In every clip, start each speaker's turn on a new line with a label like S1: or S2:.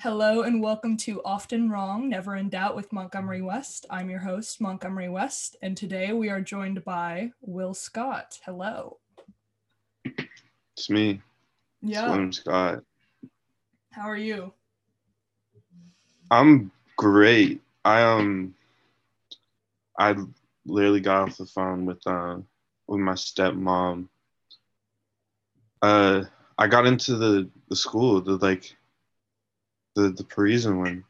S1: Hello and welcome to Often Wrong, Never in Doubt with Montgomery West. I'm your host, Montgomery West, and today we are joined by Will Scott. Hello.
S2: It's me,
S1: Yeah.
S2: Slim Scott.
S1: How are you?
S2: I'm great. I um I literally got off the phone with uh with my stepmom. Uh I got into the the school, the like the the Parisian one,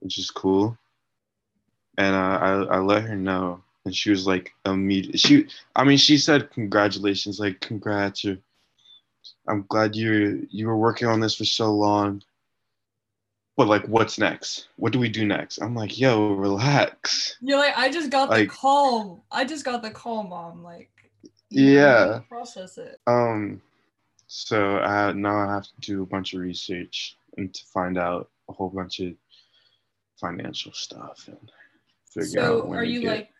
S2: which is cool. And uh, I I let her know and she was like immediate she I mean she said congratulations, like congrats you I'm glad you you were working on this for so long. But like what's next? What do we do next? I'm like, yo, relax.
S1: You're like, I just got
S2: Like-
S1: the call. I just got the call, mom. Like,
S2: Yeah.
S1: Process it.
S2: Um so I now I have to do a bunch of research and to find out a whole bunch of financial stuff and figure
S1: So
S2: out when
S1: are you
S2: get-
S1: like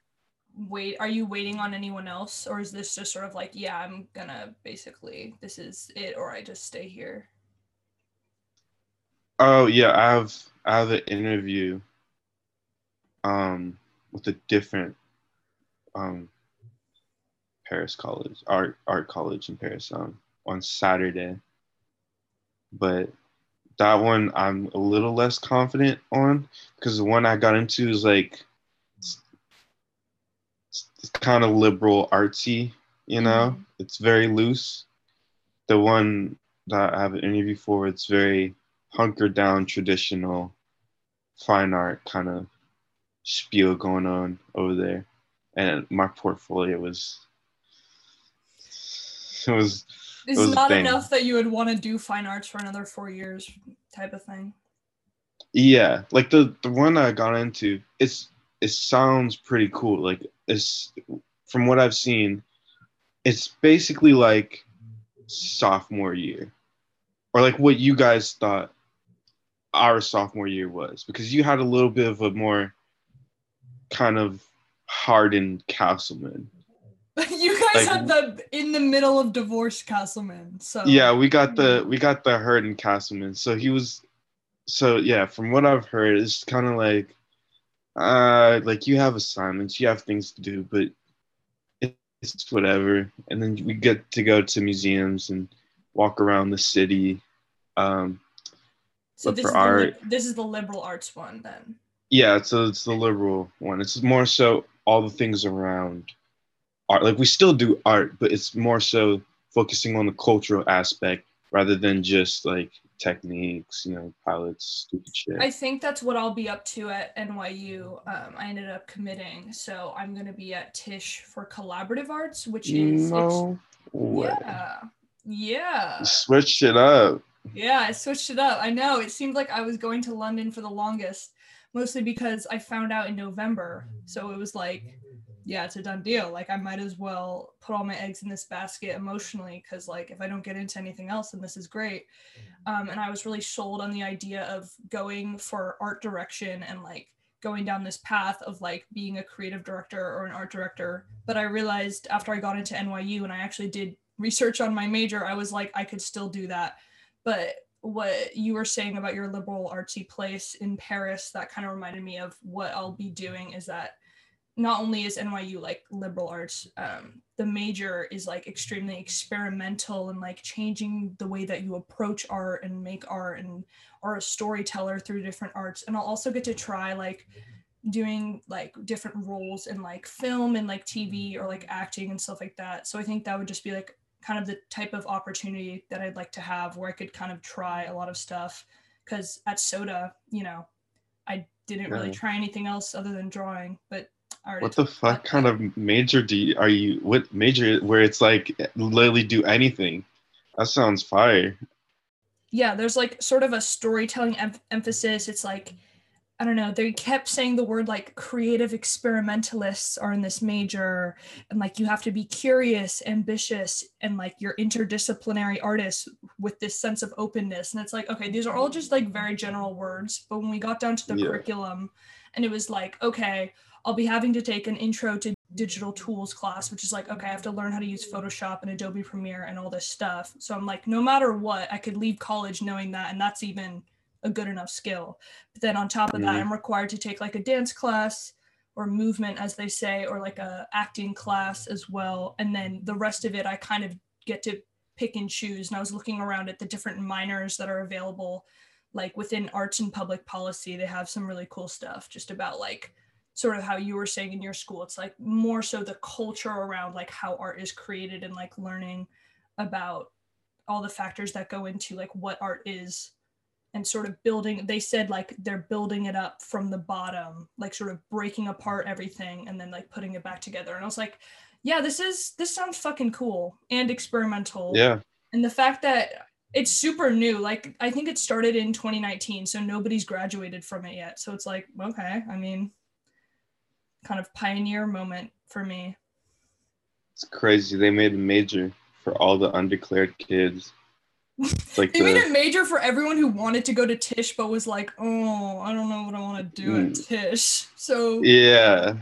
S1: wait are you waiting on anyone else or is this just sort of like yeah i'm gonna basically this is it or i just stay here
S2: Oh yeah, I have I have an interview um with a different um Paris college, art art college in Paris um on Saturday. But that one I'm a little less confident on because the one I got into is like it's, it's kind of liberal artsy, you know?
S1: Mhm.
S2: It's very loose. The one that I have an interview for, it's very hunkered down traditional fine art kind of spiel going on over there and my portfolio was it was
S1: it's
S2: was
S1: not enough that you would want to do fine arts for another four years type of thing.
S2: Yeah like the the one i got into it's it sounds pretty cool like it's from what i've seen it's basically like sophomore year. Or like what you guys thought our sophomore year was because you had a little bit of a more kind of hardened castleman.
S1: You guys
S2: Like-
S1: had the in the middle of divorce castleman so.
S2: Yeah we got the we got the hardened castleman. So he was so yeah from what i've heard it's kind of like uh like you have assignments you have things to do but it's whatever. And then we get to go to museums and walk around the city um
S1: so this is, the,
S2: art-
S1: this is the liberal arts one then?
S2: Yeah so it's the liberal one. It's more so all the things around art like we still do art but it's more so focusing on the cultural aspect rather than just like techniques you know pilots stupid shit
S1: I think that's what I'll be up to at NYU. Um, I ended up committing, so I'm gonna be at Tisch for collaborative arts, which is
S2: no way.
S1: yeah, yeah,
S2: switch it up
S1: yeah. I switched it up. I know it seemed like I was going to London for the longest, mostly because I found out in November, so it was like, yeah, it's a done deal. Like I might as well put all my eggs in this basket emotionally, because like if I don't get into anything else, then this is great. um, and I was really sold on the idea of going for art direction and like going down this path of like being a creative director or an art director. But I realized after I got into NYU and I actually did research on my major, I was like, I could still do that. But what you were saying about your liberal artsy place in Paris, that kind of reminded me of what I'll be doing is that not only is NYU like liberal arts, um, the major is like extremely experimental and like changing the way that you approach art and make art and are a storyteller through different arts. And I'll also get to try like doing like different roles in like film and like TV or like acting and stuff like that. So I think that would just be like kind of the type of opportunity that I'd like to have where I could kind of try a lot of stuff. Cause at Soda, you know, I didn't really try anything else other than drawing, but
S2: what the fuck kind
S1: that.
S2: of major do you are you what major where it's like literally do anything that sounds fire
S1: yeah there's like sort of a storytelling em- emphasis it's like i don't know they kept saying the word like creative experimentalists are in this major and like you have to be curious ambitious and like you're interdisciplinary artists with this sense of openness and it's like okay these are all just like very general words but when we got down to the
S2: Yeah.
S1: curriculum and it was like okay i'll be having to take an intro to digital tools class which is like okay i have to learn how to use photoshop and adobe premiere and all this stuff so i'm like no matter what i could leave college knowing that and that's even a good enough skill. But then on top of that,
S2: Mhm.
S1: I'm required to take like a dance class or movement, as they say, or like a acting class as well. And then the rest of it, I kind of get to pick and choose. And I was looking around at the different minors that are available, like within arts and public policy, they have some really cool stuff just about like sort of how you were saying in your school. It's like more so the culture around like how art is created and like learning about all the factors that go into like what art is and sort of building they said like they're building it up from the bottom like sort of breaking apart everything and then like putting it back together and i was like yeah this is this sounds fucking cool and experimental
S2: Yeah.
S1: and the fact that it's super new like i think it started in 2019 so nobody's graduated from it yet so it's like okay i mean kind of pioneer moment for me
S2: It's crazy. They made a major for all the undeclared kids. It's like
S1: they made
S2: the
S1: it major for everyone who wanted to go to tisch but was like oh i don't know what i want to do at
S2: Mm.
S1: tisch so
S2: yeah.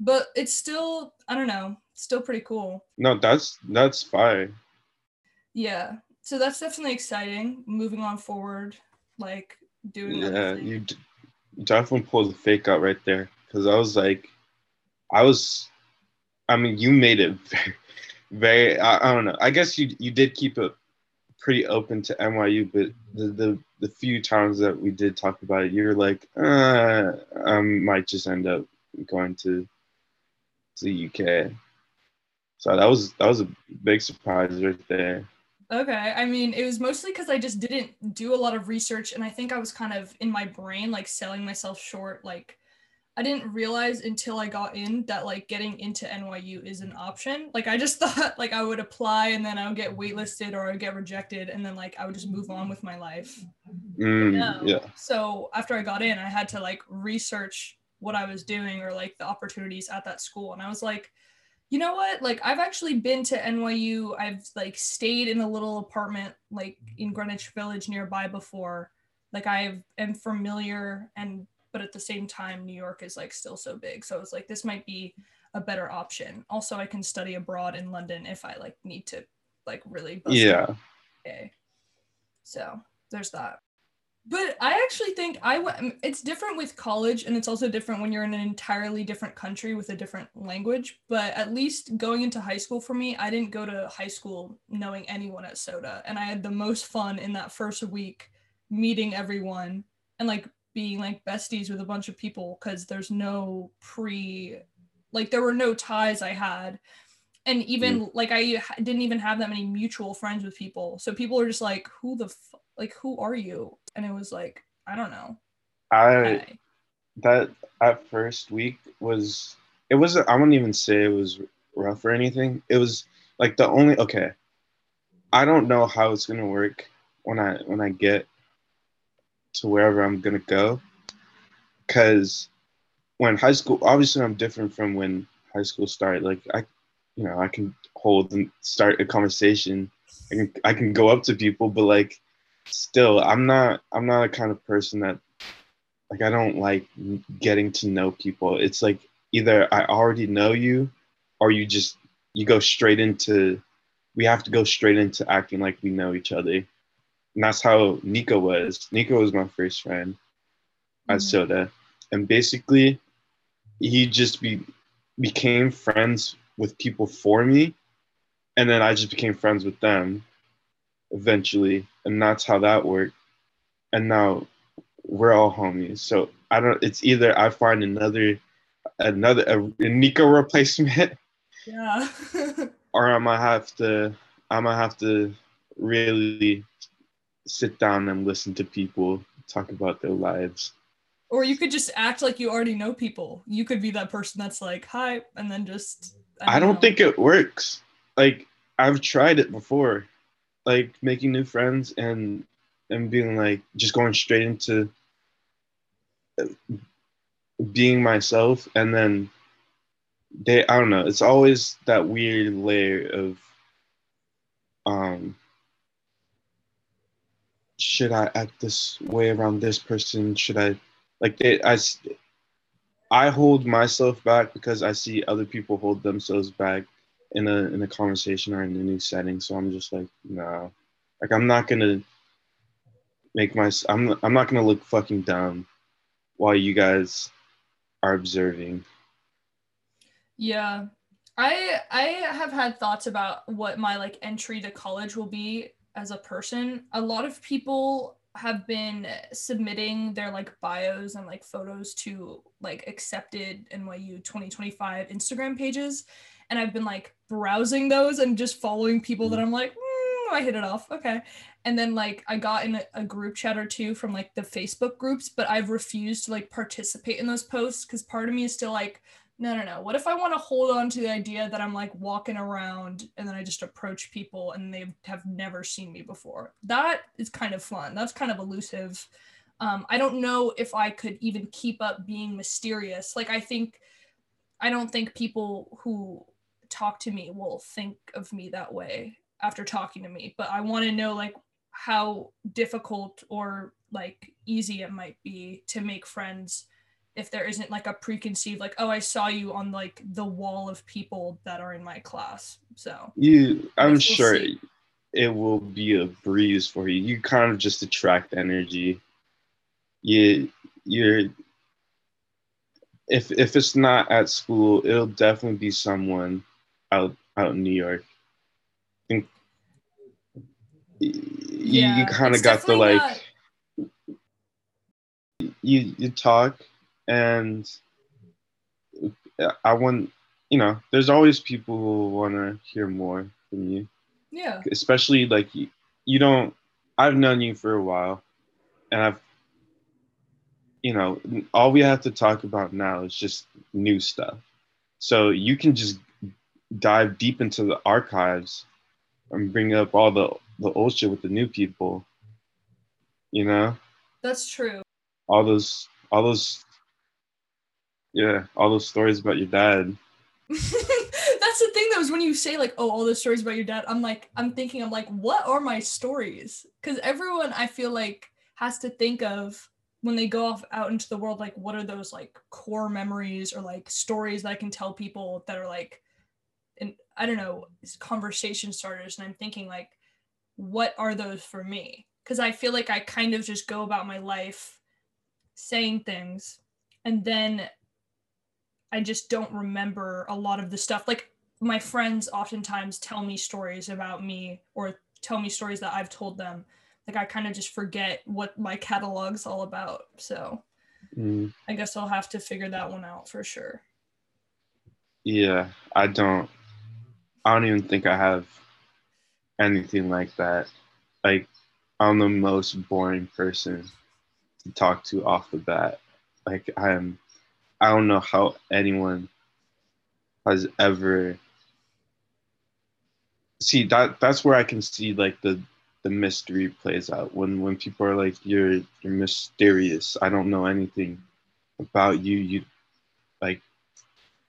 S1: but it's still i don't know still pretty cool
S2: No, that's that's fire.
S1: yeah so that's definitely exciting moving on forward like doing
S2: Yeah, you d- definitely pulled the fake out right there because I was like, I was, I mean, you made it very, very. I, I don't know. I guess you you did keep it pretty open to NYU, but the the the few times that we did talk about it, you're like, uh, I might just end up going to to the UK. So that was that was a big surprise right there.
S1: Okay. I mean, it was mostly because I just didn't do a lot of research. And I think I was kind of in my brain, like selling myself short. Like, I didn't realize until I got in that, like, getting into NYU is an option. Like, I just thought, like, I would apply and then I would get waitlisted or I would get rejected. And then, like, I would just move on with my life.
S2: Mm,
S1: No.
S2: Yeah.
S1: So after I got in, I had to, like, research what I was doing or, like, the opportunities at that school. And I was like, you know what like i've actually been to nyu i've like stayed in a little apartment like in greenwich village nearby before like i am familiar and but at the same time new york is like still so big. So it's like this might be a better option. Also i can study abroad in london if i like need to like really
S2: Yeah.
S1: okay. So there's that. But i actually think i went um, it's different with college and it's also different when you're in an entirely different country with a different language. But at least going into high school for me i didn't go to high school knowing anyone at soda. And i had the most fun in that first week meeting everyone and like being like besties with a bunch of people because there's no pre like there were no ties i had and even like i didn't even have that many mutual friends with people so people are just like who the f- like who are you and it was like i don't know
S2: I
S1: Hi.
S2: that that first week was it wasn't I wouldn't even say it was rough or anything. It was like the only okay. I don't know how it's gonna work when I when I get to wherever I'm gonna go. Cause when high school obviously I'm different from when high school started. Like I you know, I can hold and start a conversation. I can I can go up to people, but like still I'm not I'm not a kind of person that like I don't like getting to know people. It's like either I already know you or you just you go straight into we have to go straight into acting like we know each other. And that's how Nico was. Nico was my first friend at
S1: Mhm.
S2: Soda. And basically he just be became friends with people for me. And then I just became friends with them eventually. And that's how that worked. And now we're all homies. So I don't. It's either I find another, another a, a Nico replacement,
S1: yeah
S2: or I'm gonna have to. I'm gonna have to really sit down and listen to people talk about their lives.
S1: or you could just act like you already know people you could be that person that's like hi and then just
S2: I don't
S1: know.
S2: think it works. Like I've tried it before, like making new friends and and being like just going straight into uh, being myself, and then they I don't know. It's always that weird layer of um. Should I act this way around this person? Should I like they I hold myself back because I see other people hold themselves back in a in a conversation or in a new setting. So I'm just like, no, like I'm not gonna make my I'm I'm not gonna look fucking dumb while you guys are observing.
S1: Yeah. I I have had thoughts about what my like entry to college will be as a person. A lot of people have been submitting their like bios and like photos to like accepted NYU 2025 Instagram pages. And I've been like browsing those and just following people that I'm like mm, I hit it off. Okay. And then like I got in a, a group chat or two from like the Facebook groups but I've refused to like participate in those posts because part of me is still like no no no. What if i want to hold on to the idea that i'm like walking around and then i just approach people and they have never seen me before? That is kind of fun. That's kind of elusive. Um, i don't know if i could even keep up being mysterious. Like i think i don't think people who talk to me will think of me that way after talking to me but i want to know like how difficult or like easy it might be to make friends if there isn't like a preconceived like oh i saw you on like the wall of people that are in my class so.
S2: You i'm we'll sure see. it will be a breeze for you. You kind of just attract energy. You you're if if it's not at school it'll definitely be someone out out in new york. I think yeah, you, you kind of got the like not... you you talk and I want, you know, there's always people who want to hear more from you.
S1: Yeah.
S2: Especially like you, you don't. I've known you for a while, and I've, you know, all we have to talk about now is just new stuff. So you can just dive deep into the archives and bring up all the the old shit with the new people. You know.
S1: That's true.
S2: All those all those yeah, all those stories about your dad.
S1: That's the thing though, is when you say like, oh, all those stories about your dad, I'm like, I'm thinking, I'm like, what are my stories? Because everyone I feel like has to think of when they go off out into the world, like what are those like core memories or like stories that I can tell people that are like and I don't know, conversation starters. And I'm thinking like, what are those for me? Because I feel like I kind of just go about my life saying things and then I just don't remember a lot of the stuff. Like my friends oftentimes tell me stories about me or tell me stories that I've told them. Like I kind of just forget what my catalog's all about. So mm. I guess I'll have to figure that one out for sure.
S2: Yeah, I don't I don't even think I have anything like that. Like I'm the most boring person to talk to off the bat. Like I'm I don't know how anyone has ever see that that's where I can see like the the mystery plays out. When when people are like you're you're mysterious. I don't know anything about you. You like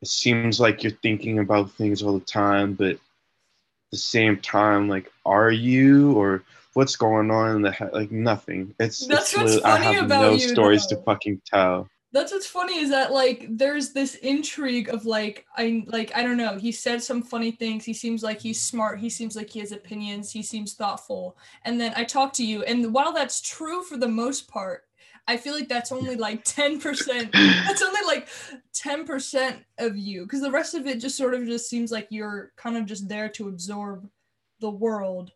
S2: it seems like you're thinking about things all the time but at the same time like are you? Or what's going on in the head like nothing. It's
S1: that's it's what's funny I have about
S2: no
S1: you,
S2: stories
S1: though.
S2: to fucking tell
S1: that's what's funny is that like there's this intrigue of like I like I don't know he said some funny things he seems like he's smart he seems like he has opinions he seems thoughtful. And then I talk to you and while that's true for the most part I feel like that's only like 10% that's only like 10% of you because the rest of it just sort of just seems like you're kind of just there to absorb the world.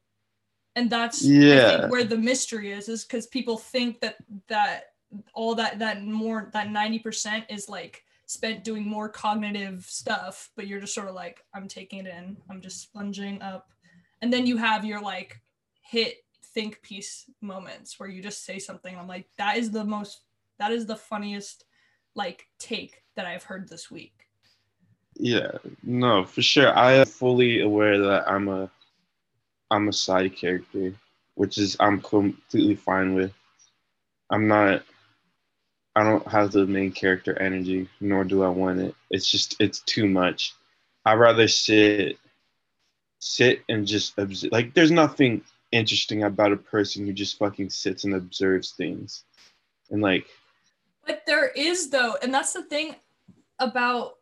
S1: And that's
S2: yeah.
S1: where the mystery is is because people think that that all that that more that 90% is like spent doing more cognitive stuff but you're just sort of like i'm taking it in. I'm just sponging up. And then you have your like hit think piece moments where you just say something. I'm like that is the most that is the funniest like take that i've heard this week.
S2: Yeah. No for sure. I am fully aware that i'm a i'm a side character which is i'm completely fine with. I'm not I don't have the main character energy, nor do I want it. It's just it's too much. I'd rather sit sit and just observe. Like there's nothing interesting about a person who just fucking sits and observes things. And like
S1: But there is though, and that's the thing about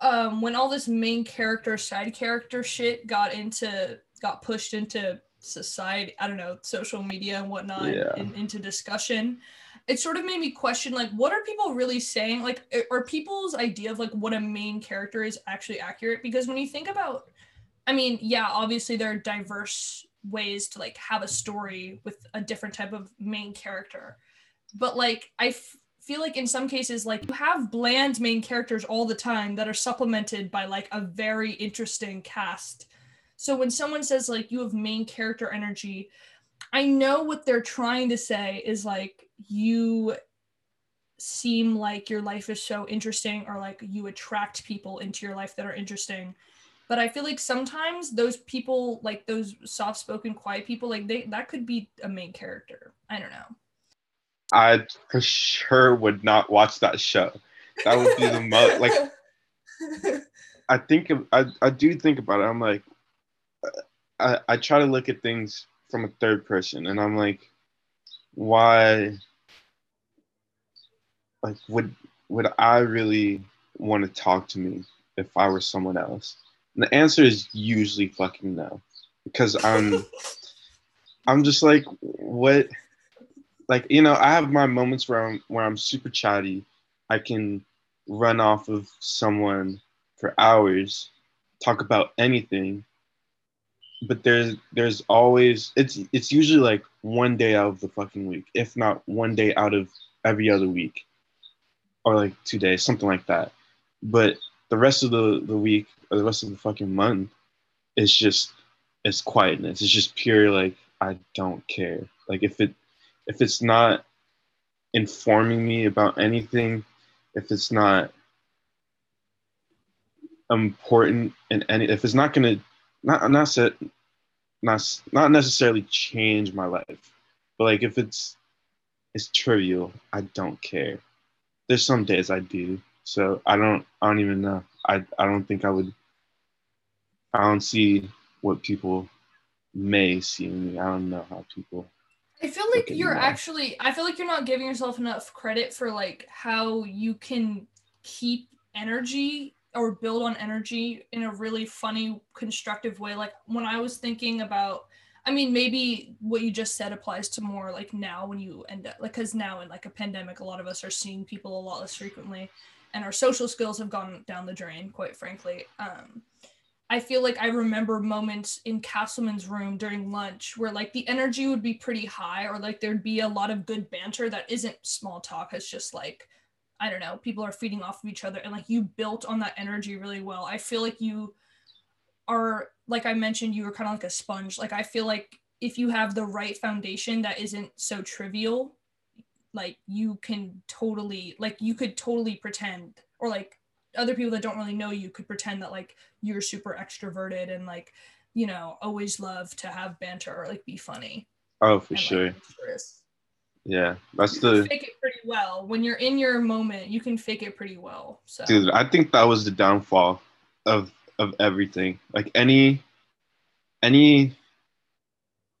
S1: um when all this main character side character shit got into got pushed into society i don't know social media and whatnot
S2: Yeah.
S1: and into discussion it sort of made me question like what are people really saying? Like are people's idea of like what a main character is actually accurate? Because when you think about i mean yeah obviously there are diverse ways to like have a story with a different type of main character. But like i f- feel like in some cases like you have bland main characters all the time that are supplemented by like a very interesting cast. So when someone says like you have main character energy i know what they're trying to say is like you seem like your life is so interesting or like you attract people into your life that are interesting but i feel like sometimes those people like those soft spoken quiet people like they that could be a main character i don't know
S2: I for sure would not watch that show. That would be the most like I think of- I I do think about it. I'm like, I I try to look at things from a third person, and I'm like, why? Like, would would I really want to talk to me if I were someone else? And the answer is usually fucking no, because I'm I'm just like, what? Like, you know, I have my moments where I'm where I'm super chatty. I can run off of someone for hours, talk about anything. But there's there's always it's it's usually like one day out of the fucking week, if not one day out of every other week, or like two days, something like that. But the rest of the the week or the rest of the fucking month, it's just it's quietness. It's just pure like I don't care. Like if it if it's not informing me about anything, if it's not important in any if it's not gonna not not set not not necessarily change my life, but like if it's it's trivial, I don't care. There's some days I do, so I don't I don't even know. I I don't think I would. I don't see what people may see in me. I don't know how people.
S1: I feel like you're actually I feel like you're not giving yourself enough credit for like how you can keep energy or build on energy in a really funny constructive way like when I was thinking about I mean maybe what you just said applies to more like now when you end up like cuz now in like a pandemic a lot of us are seeing people a lot less frequently and our social skills have gone down the drain quite frankly um I feel like I remember moments in Castleman's room during lunch where like the energy would be pretty high or like there'd be a lot of good banter that isn't small talk. It's just like, I don't know, people are feeding off of each other and like you built on that energy really well. I feel like you are, like I mentioned, you were kind of like a sponge. Like I feel like if you have the right foundation that isn't so trivial, like you can totally, like you could totally pretend or like other people that don't really know you could pretend that like you're super extroverted and like you know always love to have banter or like be funny
S2: Oh, for
S1: and,
S2: sure.
S1: boisterous.
S2: Yeah, that's
S1: you can
S2: the
S1: fake it pretty well when you're in your moment you can fake it pretty well so
S2: dude. I think that was the downfall of of everything. Like any any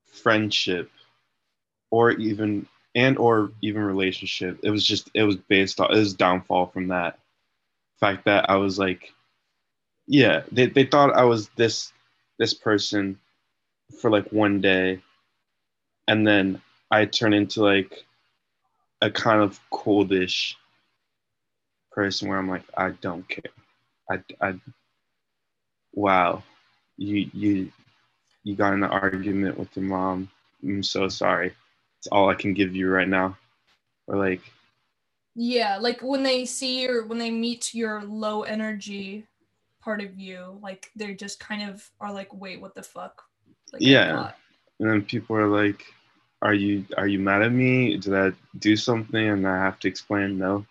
S2: friendship or even and or even relationship, it was just it was based on it was downfall from that fact that I was like, yeah, they they thought I was this this person for like one day, and then I turn into like a kind of coldish person where I'm like, I don't care. I, I, wow, you, you, you got in an argument with your mom. I'm so sorry. It's all I can give you right now. Or like,
S1: yeah like when they see your when they meet your low energy part of you like they just kind of are like wait what the fuck like,
S2: Yeah. and then people are like, are you, are you mad at me? Did I do something? And I have to explain, no,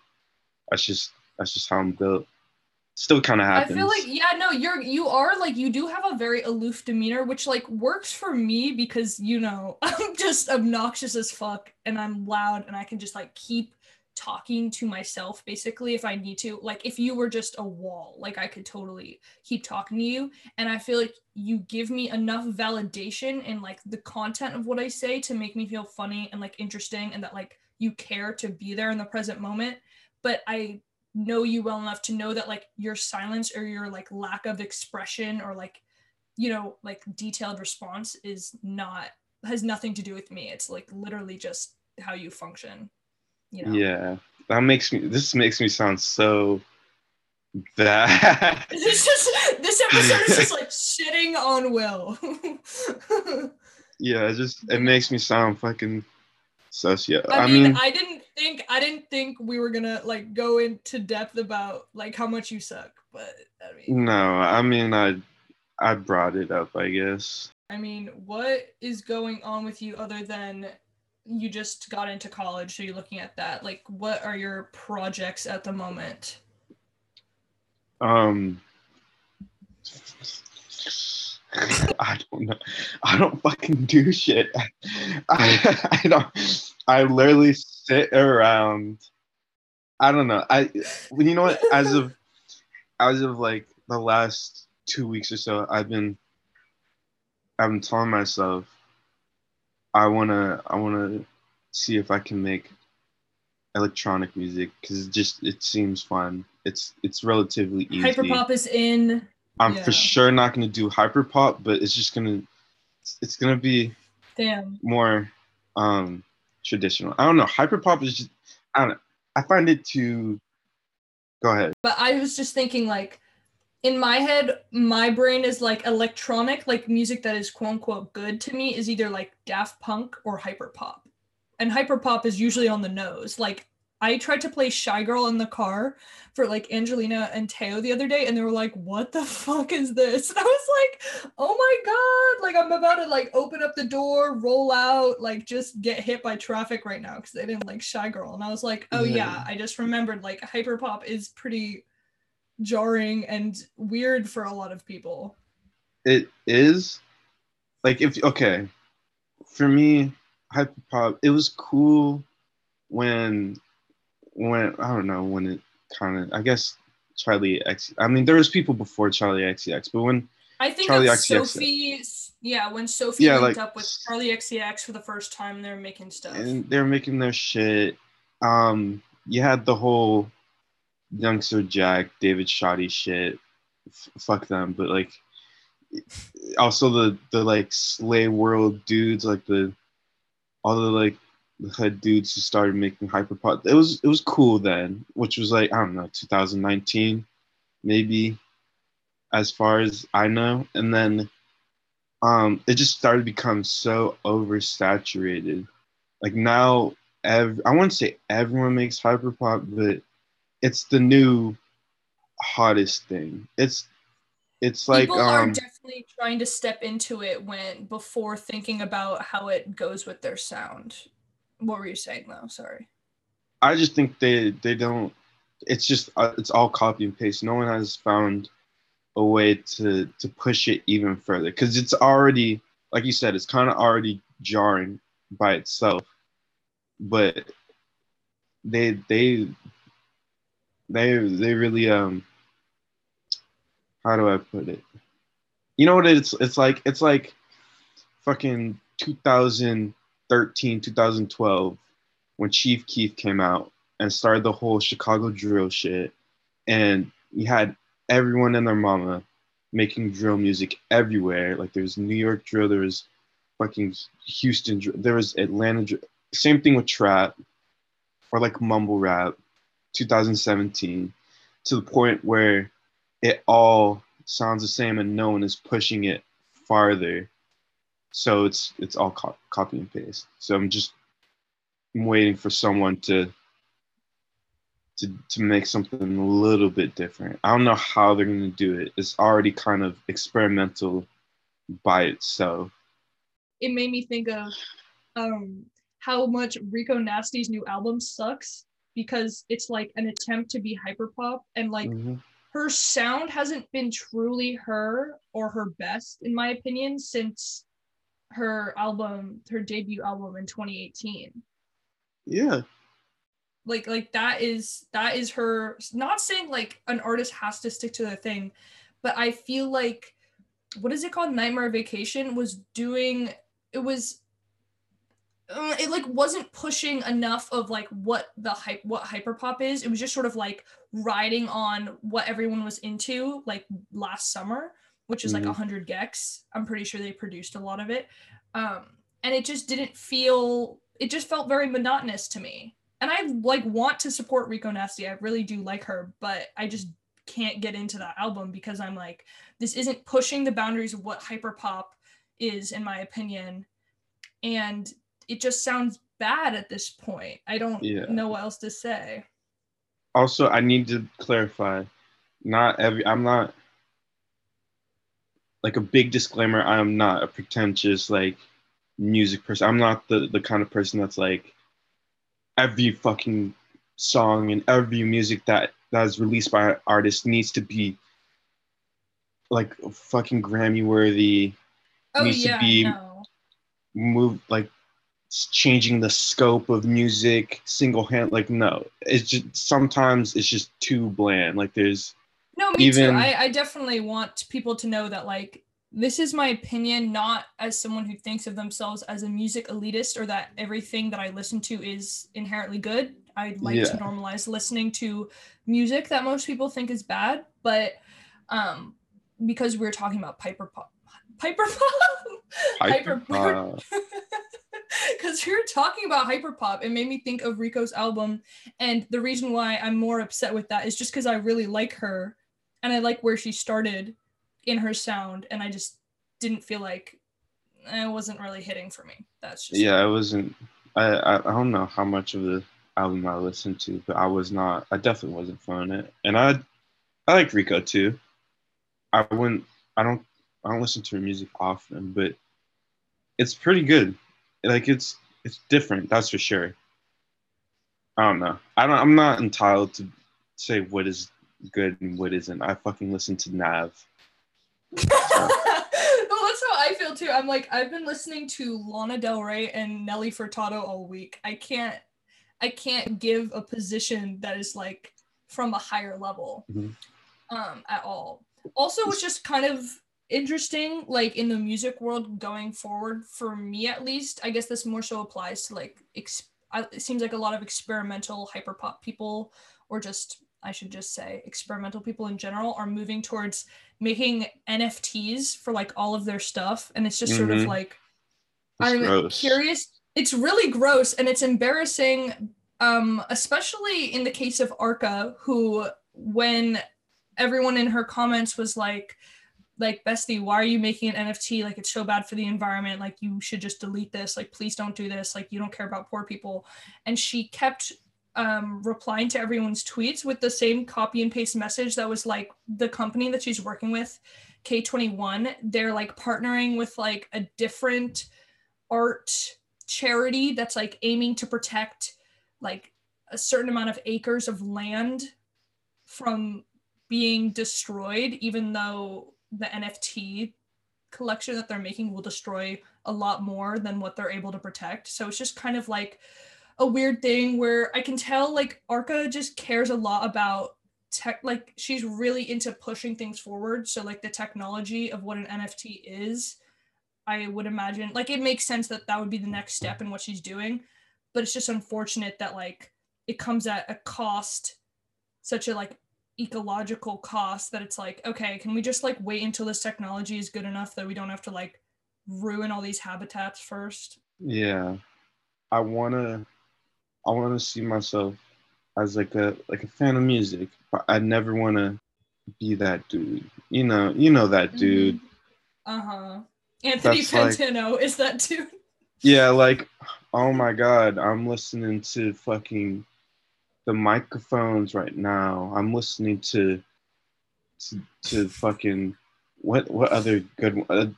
S2: that's just, that's just how I'm built. Still kind of happens.
S1: I feel like yeah, no, you're you are like you do have a very aloof demeanor, which like works for me because you know I'm just obnoxious as fuck and I'm loud and I can just like keep talking to myself basically if I need to. Like if you were just a wall, like I could totally keep talking to you. And I feel like you give me enough validation in like the content of what I say to make me feel funny and like interesting and that like you care to be there in the present moment. But I know you well enough to know that like your silence or your like lack of expression or like you know, like detailed response is not has nothing to do with me. It's like literally just how you function. You know?
S2: Yeah. That makes me this makes me sound so bad.
S1: this is this episode is just like shitting on Will.
S2: yeah, it just it makes me sound fucking socio.
S1: I, I mean, mean, I didn't think I didn't think we were gonna like go into depth about like how much you suck, but I
S2: mean. No, I mean I I brought it up, I guess.
S1: I mean, what is going on with you other than you just got into college, so you're looking at that? Like, what are your projects at the moment?
S2: Um, I don't know. I don't fucking do shit. I, I don't. I literally sit around. I don't know. I you know what? As of as of like the last two weeks or so, I've been I've been telling myself I wanna I wanna see if I can make electronic music because it just it seems fun. It's it's relatively easy.
S1: Hyperpop is in.
S2: I'm yeah. for sure not gonna do hyperpop, but it's just gonna it's gonna be
S1: damn
S2: more um traditional. I don't know. Hyperpop is just I don't know. I find it too go ahead.
S1: But I was just thinking like in my head, my brain is like electronic, like music that is quote unquote good to me is either like Daft Punk or hyperpop. And hyperpop is usually on the nose. Like I tried to play Shygirl in the car for like Angelina and Teo the other day, and they were like, What the fuck is this? And I was like, Oh my God. Like, I'm about to like open up the door, roll out, like just get hit by traffic right now because they didn't like Shygirl. And I was like, Oh yeah. yeah, I just remembered like hyperpop is pretty jarring and weird for a lot of people.
S2: It is. Like, if, okay, for me, hyperpop, it was cool when when I don't know when it kind of I guess Charli X. I mean, there was people before Charli XCX, but when
S1: I think Charli XCX, Sophie, yeah, when Sophie yeah, linked like, up with Charli XCX for the first time, they're making stuff.
S2: And they're making their shit. Um, you had the whole Youngster Jack, David Shawty shit. F- fuck them, but like also the the like slay world dudes, like the all the like the head dudes who started making hyperpop. It was it was cool then, which was like I don't know, 2019, maybe, as far as I know. And then um, it just started to become so oversaturated. Like now, ev- I wouldn't say everyone makes hyperpop, but it's the new hottest thing. It's it's like
S1: people um, are definitely trying to step into it when before thinking about how it goes with their sound what were you saying though? Sorry.
S2: I just think they they don't. It's just uh, it's all copy and paste. No one has found a way to to push it even further because it's already like you said, it's kind of already jarring by itself. But they they they they really um how do I put it? You know what it's it's like it's like fucking 2013, 2012, when Chief Keef came out and started the whole Chicago drill shit, and you had everyone and their mama making drill music everywhere. Like there's New York drill, there was fucking Houston, drill, there was Atlanta. Drill. Same thing with trap or like mumble rap, 2017, to the point where it all sounds the same and no one is pushing it farther so it's it's all co- copy and paste. So I'm just I'm waiting for someone to to to make something a little bit different. I don't know how they're gonna do it. It's already kind of experimental by itself.
S1: It made me think of um how much Rico Nasty's new album sucks because it's like an attempt to be hyperpop and like mm-hmm. her sound hasn't been truly her or her best in my opinion since her album, her debut album in 2018.
S2: Yeah.
S1: Like like that is that is her not saying like an artist has to stick to their thing, but I feel like what is it called Nightmare Vacation was doing it was uh, it like wasn't pushing enough of like what the hype what hyperpop is it was just sort of like riding on what everyone was into like last summer which is like
S2: Mhm.
S1: 100 gecs. I'm pretty sure they produced a lot of it. Um, and it just didn't feel, it just felt very monotonous to me. And I like want to support Rico Nasty. I really do like her, but I just can't get into that album because I'm like, this isn't pushing the boundaries of what hyperpop is, in my opinion. And it just sounds bad at this point. I don't
S2: Yeah.
S1: know what else to say.
S2: Also, I need to clarify. Not every. I'm not like a big disclaimer. I am not a pretentious like music person. I'm not the the kind of person that's like every fucking song and every music that that is released by an artist needs to be like fucking Grammy worthy.
S1: Oh
S2: Needs to
S1: yeah,
S2: be-
S1: no.
S2: move like changing the scope of music single hand like no it's just sometimes it's just too bland like there's
S1: No, me
S2: even-
S1: too. I, I definitely want people to know that like this is my opinion, not as someone who thinks of themselves as a music elitist or that everything that I listen to is inherently good. I'd like to normalize listening to music that most people think is bad, but um because we're talking about Piper Pop Piper Pop
S2: hyper
S1: Hyper- because were talking about hyperpop it made me think of rico's album and the reason why i'm more upset with that is just because i really like her and i like where she started in her sound and i just didn't feel like eh, it wasn't really hitting for me. That's just
S2: yeah i wasn't I, I i don't know how much of the album i listened to but i was not i definitely wasn't feeling it and i i like rico too. I wouldn't i don't i don't listen to her music often but it's pretty good like it's it's different that's for sure i don't know i don't i'm not entitled to say what is good and what isn't i fucking listen to nav
S1: well, that's how I feel too. I'm like, I've been listening to Lana Del Rey and Nelly Furtado all week. I can't, I can't give a position that is like from a higher level,
S2: Mhm.
S1: um, at all. Also, it's just kind of interesting, like in the music world going forward. For me, at least, I guess this more so applies to like, ex- I, it seems like a lot of experimental hyperpop people, or just I should just say experimental people in general, are moving towards making NFTs for like all of their stuff. And it's just sort of
S2: Mhm.
S1: like,
S2: It's
S1: I'm
S2: gross.
S1: curious. It's really gross and it's embarrassing, um, especially in the case of Arca, who, when everyone in her comments was like, like bestie why are you making an nft like it's so bad for the environment. Like you should just delete this. Like please don't do this. Like you don't care about poor people. And she kept um, replying to everyone's tweets with the same copy and paste message that was like the company that she's working with k21 they're like partnering with like a different art charity that's like aiming to protect like a certain amount of acres of land from being destroyed even though the nft collection that they're making will destroy a lot more than what they're able to protect. So it's just kind of like a weird thing where I can tell like Arca just cares a lot about tech like she's really into pushing things forward. So like the technology of what an NFT is I would imagine like it makes sense that that would be the next step in what she's doing but it's just unfortunate that like it comes at a cost such a like ecological cost that it's like okay can we just like wait until this technology is good enough that we don't have to like ruin all these habitats first
S2: Yeah, I wanna, I wanna see myself as like a like a fan of music, but I never wanna be that dude. You know, you know that dude.
S1: Uh huh. Anthony
S2: That's like-
S1: is that dude?
S2: Yeah, like, oh my god, I'm listening to fucking the microphones right now. I'm listening to to, to fucking what what other good one?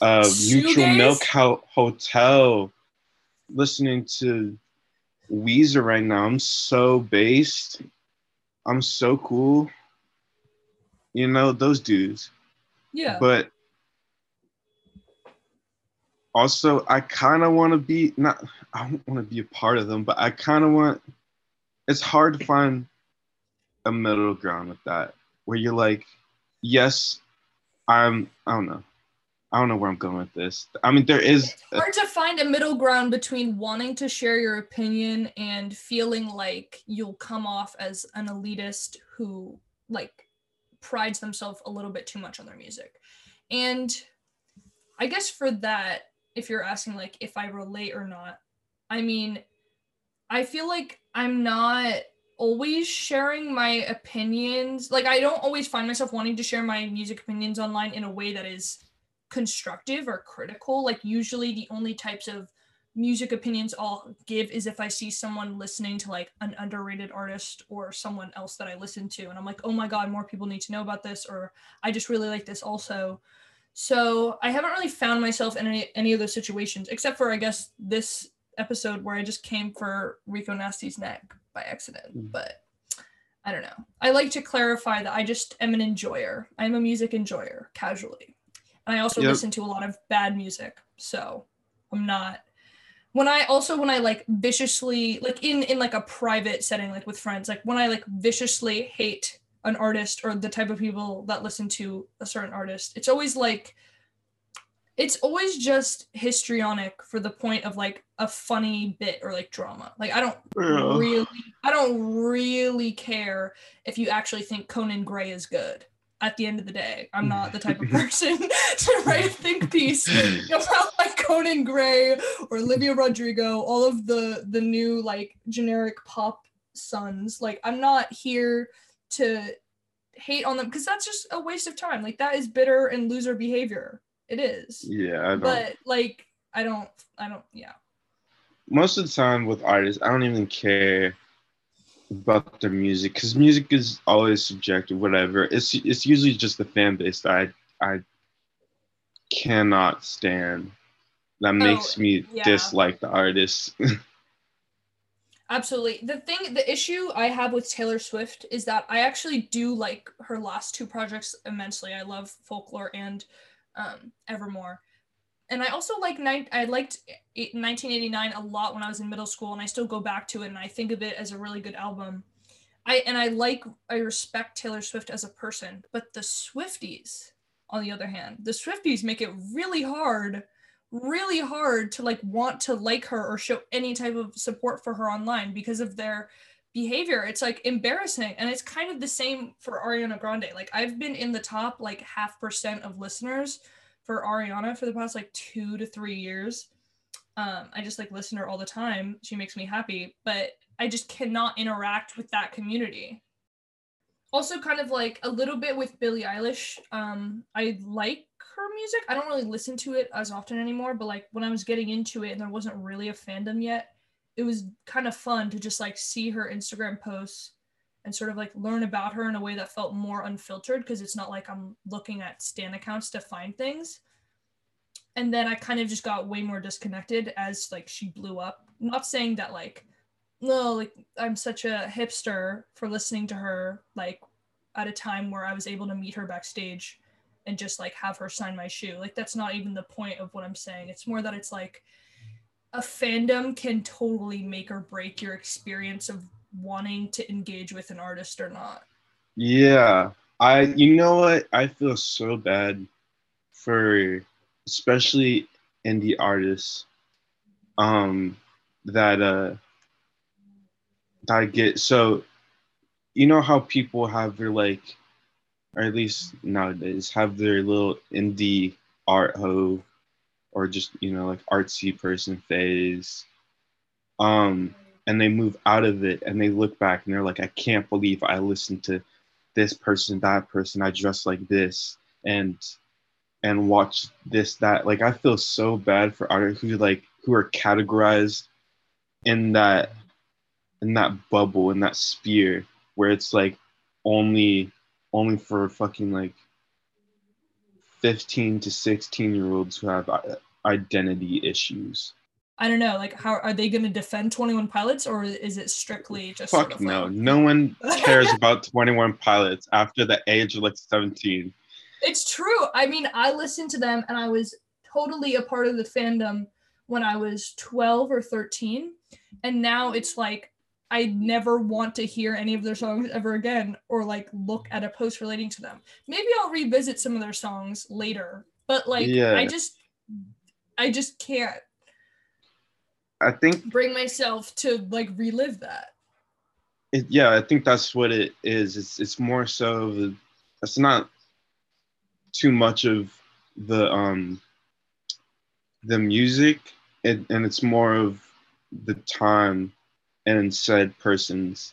S2: Uh, uh, Neutral Milk Ho- Hotel. Listening to Weezer right now. I'm so based. I'm so cool. You know those dudes.
S1: Yeah.
S2: But also, I kind of want to be not. I don't want to be a part of them, but I kind of want. It's hard to find a middle ground with that, where you're like, yes, I'm. I don't know. I don't know where I'm going with this. I mean, there is.
S1: it's hard to find a middle ground between wanting to share your opinion and feeling like you'll come off as an elitist who like prides themselves a little bit too much on their music. And I guess for that, if you're asking like if I relate or not, I mean, I feel like I'm not always sharing my opinions. Like I don't always find myself wanting to share my music opinions online in a way that is constructive or critical. Like usually the only types of music opinions I'll give is if I see someone listening to like an underrated artist or someone else that I listen to and I'm like, "Oh my god, more people need to know about this," or "I just really like this also." So, I haven't really found myself in any, any of those situations except for I guess this episode where I just came for Rico Nasty's neck by accident, mm. but I don't know. I like to clarify that I just am an enjoyer. I'm a music enjoyer casually. And I also yep. listen to a lot of bad music. So, I'm not when I also when I like viciously like in in like a private setting like with friends like when I like viciously hate an artist or the type of people that listen to a certain artist it's always like it's always just histrionic for the point of like a funny bit or like drama like I don't yeah. really I don't really care if you actually think Conan Gray is good at the end of the day. I'm not the type of person to write a think piece about like Conan Gray or Olivia Rodrigo, all of the the new like generic pop sons. Like I'm not here to hate on them because that's just a waste of time. Like that is bitter and loser behavior. It is.
S2: Yeah,
S1: but like I don't I don't yeah.
S2: Most of the time with artists, I don't even care about their music because music is always subjective whatever. It's it's usually just the fan base that i i cannot stand. That oh, makes me yeah. dislike the artist
S1: absolutely. The thing the issue i have with taylor swift is that i actually do like her last two projects immensely. I love folklore and um, evermore and I also like. I liked 1989 a lot when I was in middle school, and I still go back to it, and I think of it as a really good album. I and I like I respect Taylor Swift as a person, but the Swifties, on the other hand, the Swifties make it really hard, really hard to like want to like her or show any type of support for her online because of their behavior. It's like embarrassing, and it's kind of the same for Ariana Grande. Like I've been in the top like half percent of listeners for Ariana for the past like two to three years. Um, I just like listen to her all the time. She makes me happy, but I just cannot interact with that community. Also, kind of like a little bit with Billie Eilish. Um, I like her music. I don't really listen to it as often anymore, but like when I was getting into it and there wasn't really a fandom yet, it was kind of fun to just like see her Instagram posts and sort of like learn about her in a way that felt more unfiltered because it's not like I'm looking at Stan accounts to find things. And then I kind of just got way more disconnected as like she blew up. Not saying that like, no, like I'm such a hipster for listening to her like at a time where I was able to meet her backstage and just like have her sign my shoe. Like that's not even the point of what I'm saying. It's more that it's like a fandom can totally make or break your experience of wanting to engage with an artist or not.
S2: Yeah. I you know what? I feel so bad for especially indie artists um that uh that I get so you know how people have their like or at least nowadays have their little indie art ho or just you know like artsy person phase um and they move out of it and they look back and they're like, I can't believe I listened to this person, that person, I dress like this and and watch this, that. Like I feel so bad for artists who like who are categorized in that in that bubble, in that sphere where it's like only only for fucking like 15 to 16 year olds who have uh, identity issues
S1: I don't know, like how are they going to defend 21 Pilots or is it strictly just
S2: Fuck sort of no. Like... No one cares about 21 Pilots after the age of like 17.
S1: It's true. I mean, I listened to them and I was totally a part of the fandom when I was 12 or 13 and now it's like I never want to hear any of their songs ever again or like look at a post relating to them. Maybe I'll revisit some of their songs later, but like yeah. I just I just can't
S2: I think
S1: bring myself to like relive that.
S2: It, yeah, I think that's what it is. It's it's more so that's not too much of the um the music and, and it's more of the time and said person's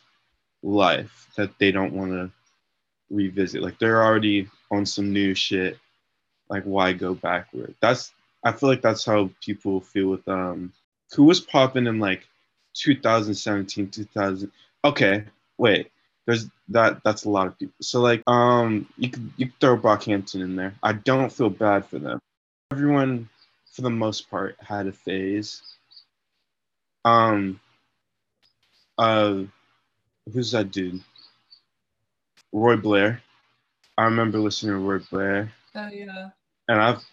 S2: life that they don't want to revisit like they're already on some new shit like why go backward that's i feel like that's how people feel with um who was popping in like 2017 2000 okay wait there's that that's a lot of people. So like um you could you could throw brockhampton in there. I don't feel bad for them. Everyone for the most part had a phase um uh who's that dude? Roy blair. I remember listening to roy blair.
S1: Oh yeah.
S2: and I've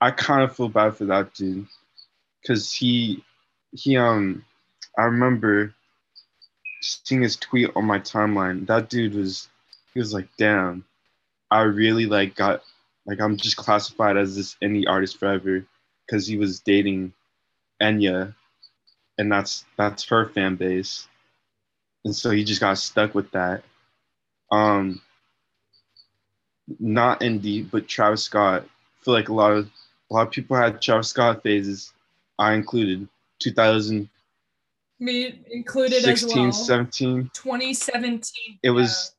S2: I kind of feel bad for that dude because he he um I remember seeing his tweet on my timeline. That dude was he was like, damn, I really like got like I'm just classified as this indie artist forever because he was dating Enya, and that's that's her fan base, and so he just got stuck with that. Um, not indie, but Travis Scott. I feel like a lot of a lot of people had Travis Scott phases. I included 2016,
S1: Me included as well.
S2: 17.
S1: 2017.
S2: It was.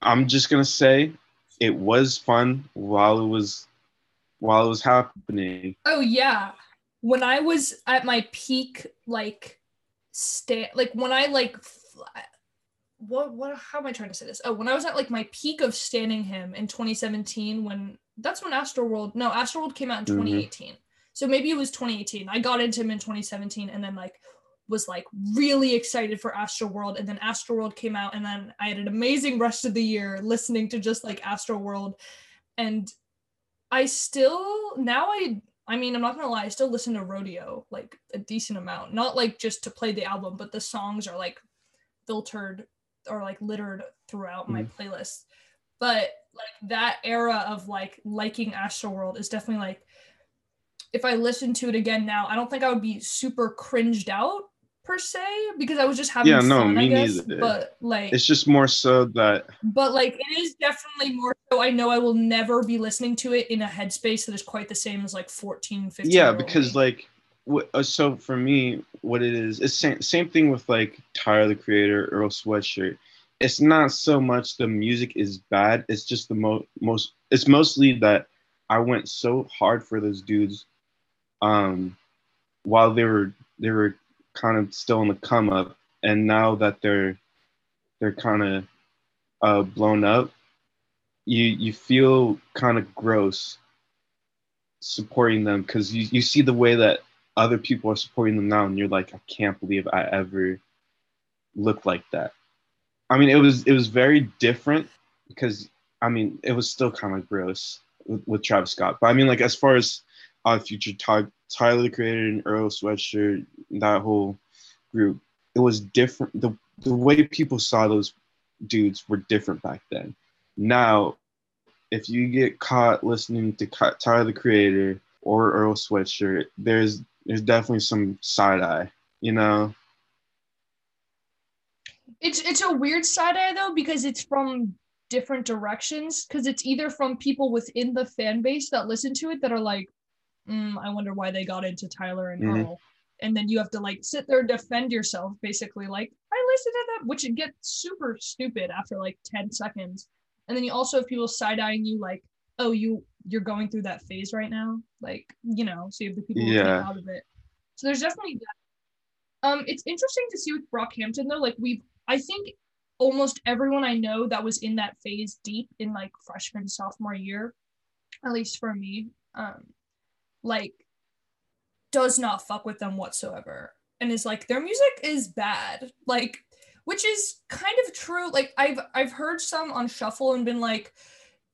S2: I'm just gonna say, it was fun while it was while it was happening.
S1: Oh yeah. When I was at my peak, like stay like when I like what what how am I trying to say this? Oh, when I was at like my peak of standing him in 2017, when that's when Astroworld no Astroworld came out in
S2: Mhm.
S1: 2018. So maybe it was 2018. I got into him in 2017 and then like was like really excited for Astroworld and then Astroworld came out and then I had an amazing rest of the year listening to just like Astroworld and I still now I I mean I'm not gonna lie I still listen to Rodeo like a decent amount. Not like just to play the album but the songs are like filtered or like littered throughout my mm. playlist. But like that era of like liking Astroworld is definitely like if I listen to it again now I don't think I would be super cringed out per se because I was just having
S2: Yeah, no,
S1: fun I
S2: me
S1: guess
S2: neither.
S1: but like
S2: It's just more so that
S1: but like it is definitely more so i know i will never be listening to it in a headspace that is quite the same as like 14 15
S2: yeah, because like uh, so for me, what it is, it's same, same thing with like Tyler the Creator, Earl Sweatshirt. It's not so much the music is bad. It's just the mo- most. It's mostly that I went so hard for those dudes, um, while they were they were kind of still in the come up, and now that they're they're kind of uh, blown up, you you feel kind of gross supporting them because you, you see the way that other people are supporting them now and you're like i can't believe i ever looked like that. I mean it was it was very different because i mean it was still kind of gross with, with travis scott but i mean like as far as uh future Ty, tyler the creator and earl sweatshirt that whole group it was different the, the way people saw those dudes were different back then now if you get caught listening to Tyler the Creator or Earl Sweatshirt, there's there's definitely some side eye, you know.
S1: it's it's a weird side eye though because it's from different directions because it's either from people within the fan base that listen to it that are like mm, i wonder why they got into tyler and
S2: Mhm.
S1: earl. And then you have to like sit there and defend yourself basically like i listened to that which it gets super stupid after like 10 seconds. And then you also have people side-eyeing you like oh you you're going through that phase right now? Like you know so you have the people
S2: Yeah.
S1: out of it. So there's definitely that. Um it's interesting to see with brockhampton though like we've i think almost everyone i know that was in that phase deep in like freshman sophomore year at least for me um like does not fuck with them whatsoever and is like their music is bad like which is kind of true like i've i've heard some on shuffle and been like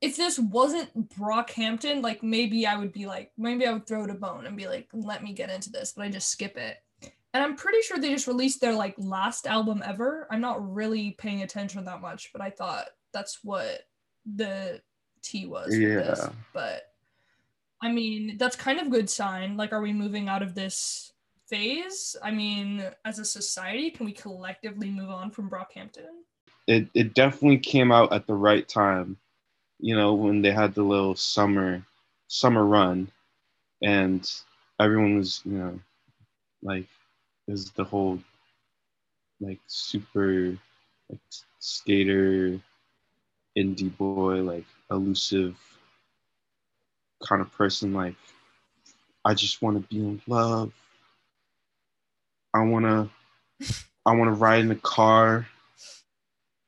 S1: if this wasn't brockhampton like maybe i would be like maybe i would throw it a bone and be like let me get into this but i just skip it and i'm pretty sure they just released their like last album ever i'm not really paying attention that much but i thought that's what the t was with this.
S2: Yeah.
S1: but I mean, that's kind of good sign. Like, are we moving out of this phase? I mean, as a society, can we collectively move on from Brockhampton?
S2: It it definitely came out at the right time you know, when they had the little summer summer run, and everyone was, you know, like, is the whole like super like skater indie boy like elusive kind of person like i just want to be in love. I want to i want to ride in a car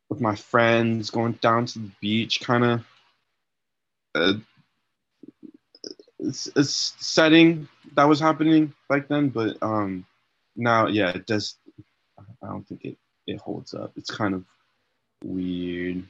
S2: with my friends going down to the beach kind of uh, it's, setting that was happening back then but um now yeah it does i don't think it it holds up. It's kind of weird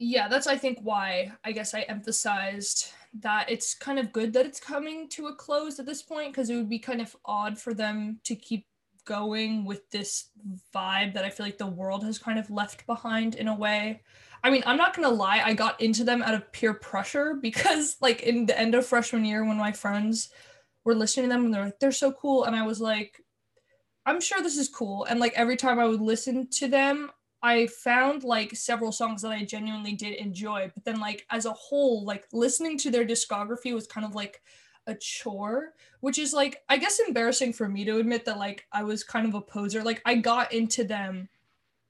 S1: yeah that's i think why i guess i emphasized that it's kind of good that it's coming to a close at this point because it would be kind of odd for them to keep going with this vibe that i feel like the world has kind of left behind in a way. I mean i'm not gonna lie i got into them out of peer pressure because like in the end of freshman year when my friends were listening to them and they're like they're so cool and i was like i'm sure this is cool and like every time i would listen to them I found like several songs that I genuinely did enjoy, but then like as a whole, like listening to their discography was kind of like a chore, which is like I guess embarrassing for me to admit that like I was kind of a poser. Like I got into them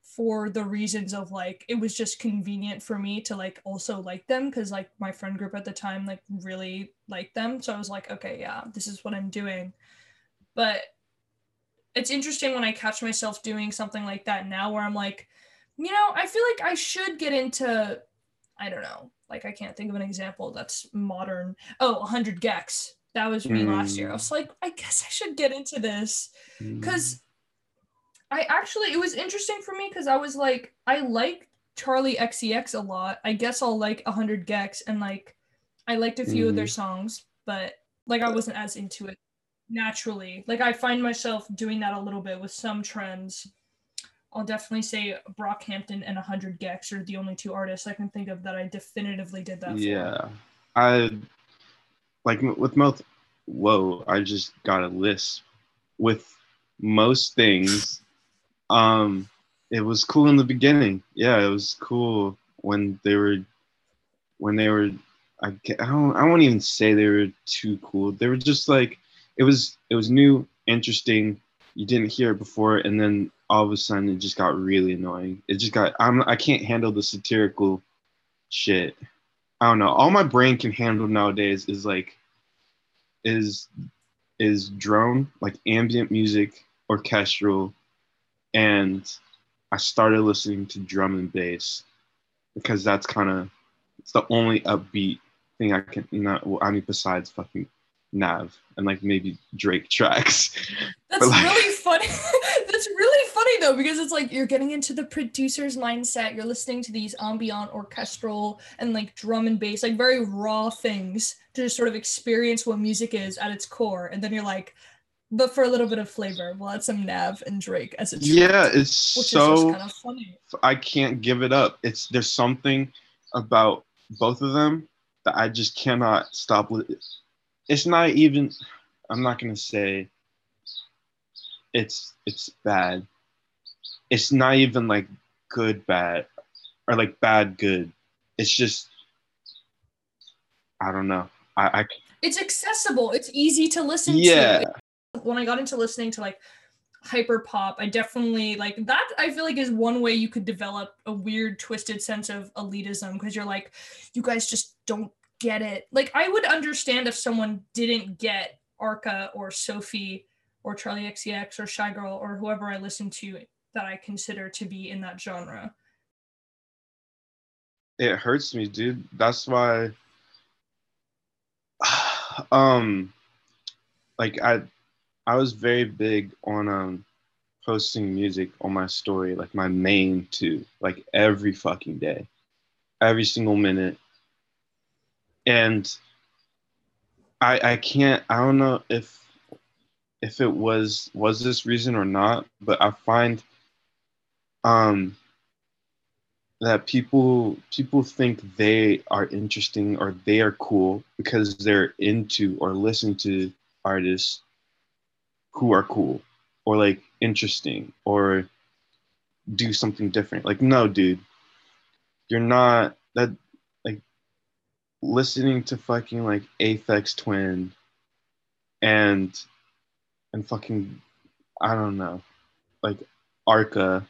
S1: for the reasons of like it was just convenient for me to like also like them because like my friend group at the time like really liked them. So I was like, okay, yeah, this is what I'm doing. But it's interesting when I catch myself doing something like that now where I'm like, you know, I feel like I should get into, I don't know, like I can't think of an example that's modern. Oh, 100 gecs. That was me mm. last year. I was like, I guess I should get into this because mm. I actually, it was interesting for me because I was like, I like Charli XCX a lot. I guess I'll like 100 gecs and like, I liked a few mm. of their mm. songs, but like I wasn't as into it naturally. Like I find myself doing that a little bit with some trends I'll definitely say Brockhampton and 100 gecs are the only two artists I can think of that I definitively did that
S2: yeah. For. I like with most whoa, I just got a list with most things. Um it was cool in the beginning. Yeah, it was cool when they were when they were I, I don't I won't even say they were too cool. They were just like it was it was new, interesting. You didn't hear it before, and then all of a sudden it just got really annoying. It just got I'm I can't handle the satirical shit. I don't know. All my brain can handle nowadays is like is is drone, like ambient music, orchestral, and I started listening to drum and bass because that's kind of it's the only upbeat thing I can you know I mean besides fucking Nav and like maybe Drake tracks.
S1: That's like, really funny. That's really funny though because it's like you're getting into the producer's mindset. You're listening to these ambient orchestral and like drum and bass, like very raw things to just sort of experience what music is at its core, and then you're like, but for a little bit of flavor, we'll add some Nav and Drake as a
S2: yeah. It's so kind of funny. I can't give it up. It's there's something about both of them that I just cannot stop with it's not even i'm not going to say it's it's bad. It's not even like good bad or like bad good. It's just i don't know. I, I
S1: it's accessible. It's easy to listen
S2: yeah.
S1: to when i got into listening to like hyper pop i definitely like that i feel like is one way you could develop a weird twisted sense of elitism because you're like you guys just don't get it. Like I would understand if someone didn't get Arca or Sophie or Charli XCX or Shygirl or whoever I listen to that I consider to be in that genre.
S2: It hurts me, dude. That's why um like I I was very big on um posting music on my story, like my main too, like every fucking day. Every single minute and I I can't I don't know if if it was was this reason or not, but I find um that people people think they are interesting or they are cool because they're into or listen to artists who are cool or like interesting or do something different. Like no, dude. you're not that listening to fucking like Aphex Twin and and fucking I don't know, like Arca,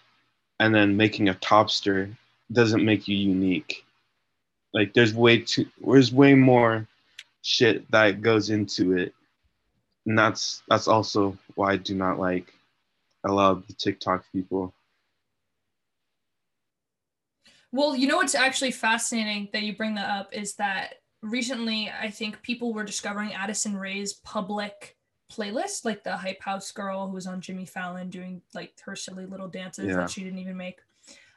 S2: and then making a topster doesn't make you unique. Like there's way too there's way more shit that goes into it. And that's that's also why I do not like a lot of the TikTok people.
S1: Well, you know what's actually fascinating that you bring that up is that recently I think people were discovering Addison Rae's public playlist, like the hype house girl who was on Jimmy Fallon doing like her silly little dances yeah. that she didn't even make.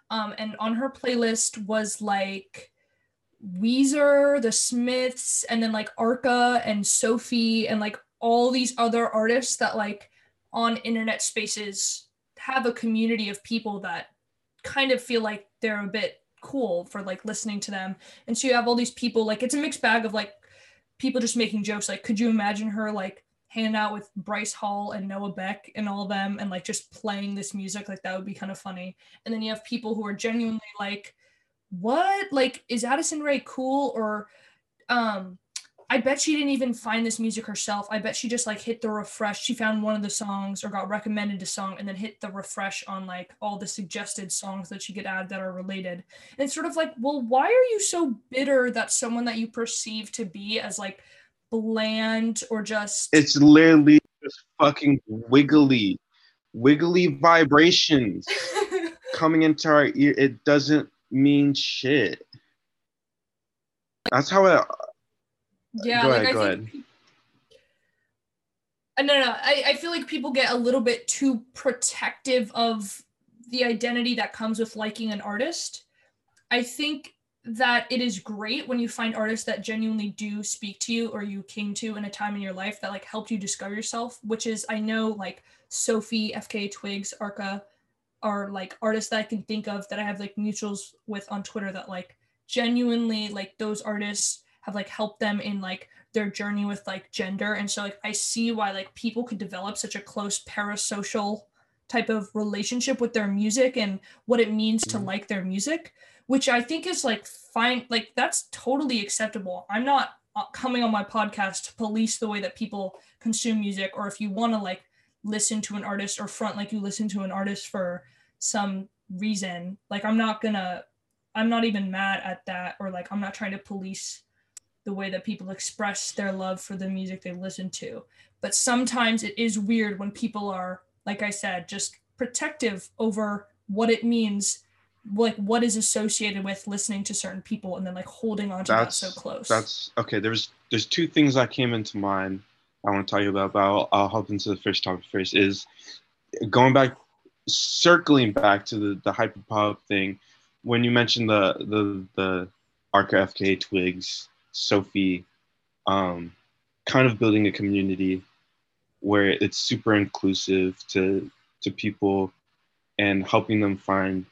S1: Um, and on her playlist was like Weezer, The Smiths, and then like Arca and Sophie and like all these other artists that like on internet spaces have a community of people that kind of feel like they're a bit cool for like listening to them. And so you have all these people like it's a mixed bag of like people just making jokes like could you imagine her like hanging out with Bryce Hall and Noah Beck and all of them and like just playing this music like that would be kind of funny. And then you have people who are genuinely like what? Like is Addison Rae cool or um I bet she didn't even find this music herself. I bet she just like hit the refresh. She found one of the songs or got recommended a song and then hit the refresh on like all the suggested songs that she could add that are related. And it's sort of like, well, why are you so bitter that someone that you perceive to be as like bland or just
S2: It's literally just fucking wiggly. Wiggly vibrations coming into our ear. It doesn't mean shit. That's how it
S1: yeah, go like ahead, I go think, ahead. Uh, no, no, I, I feel like people get a little bit too protective of the identity that comes with liking an artist. I think that it is great when you find artists that genuinely do speak to you or you came to in a time in your life that like helped you discover yourself, which is I know like Sophie, FKA Twigs, Arca are like artists that I can think of that I have like mutuals with on Twitter that like genuinely like those artists have like helped them in like their journey with like gender and so like i see why like people could develop such a close parasocial type of relationship with their music and what it means to mm-hmm. like their music which i think is like fine like that's totally acceptable i'm not uh, coming on my podcast to police the way that people consume music or if you want to like listen to an artist or front like you listen to an artist for some reason like i'm not gonna i'm not even mad at that or like i'm not trying to police the way that people express their love for the music they listen to. But sometimes it is weird when people are, like I said, just protective over what it means, like what is associated with listening to certain people and then like holding on to that's, that so close.
S2: That's okay. There's there's two things that came into mind I want to tell you about, but I'll, I'll hop into the first topic first is going back circling back to the, the hyperpop thing when you mentioned the the the Arca FKA Twigs Sophie, um, kind of building a community where it's super inclusive to to people and helping them find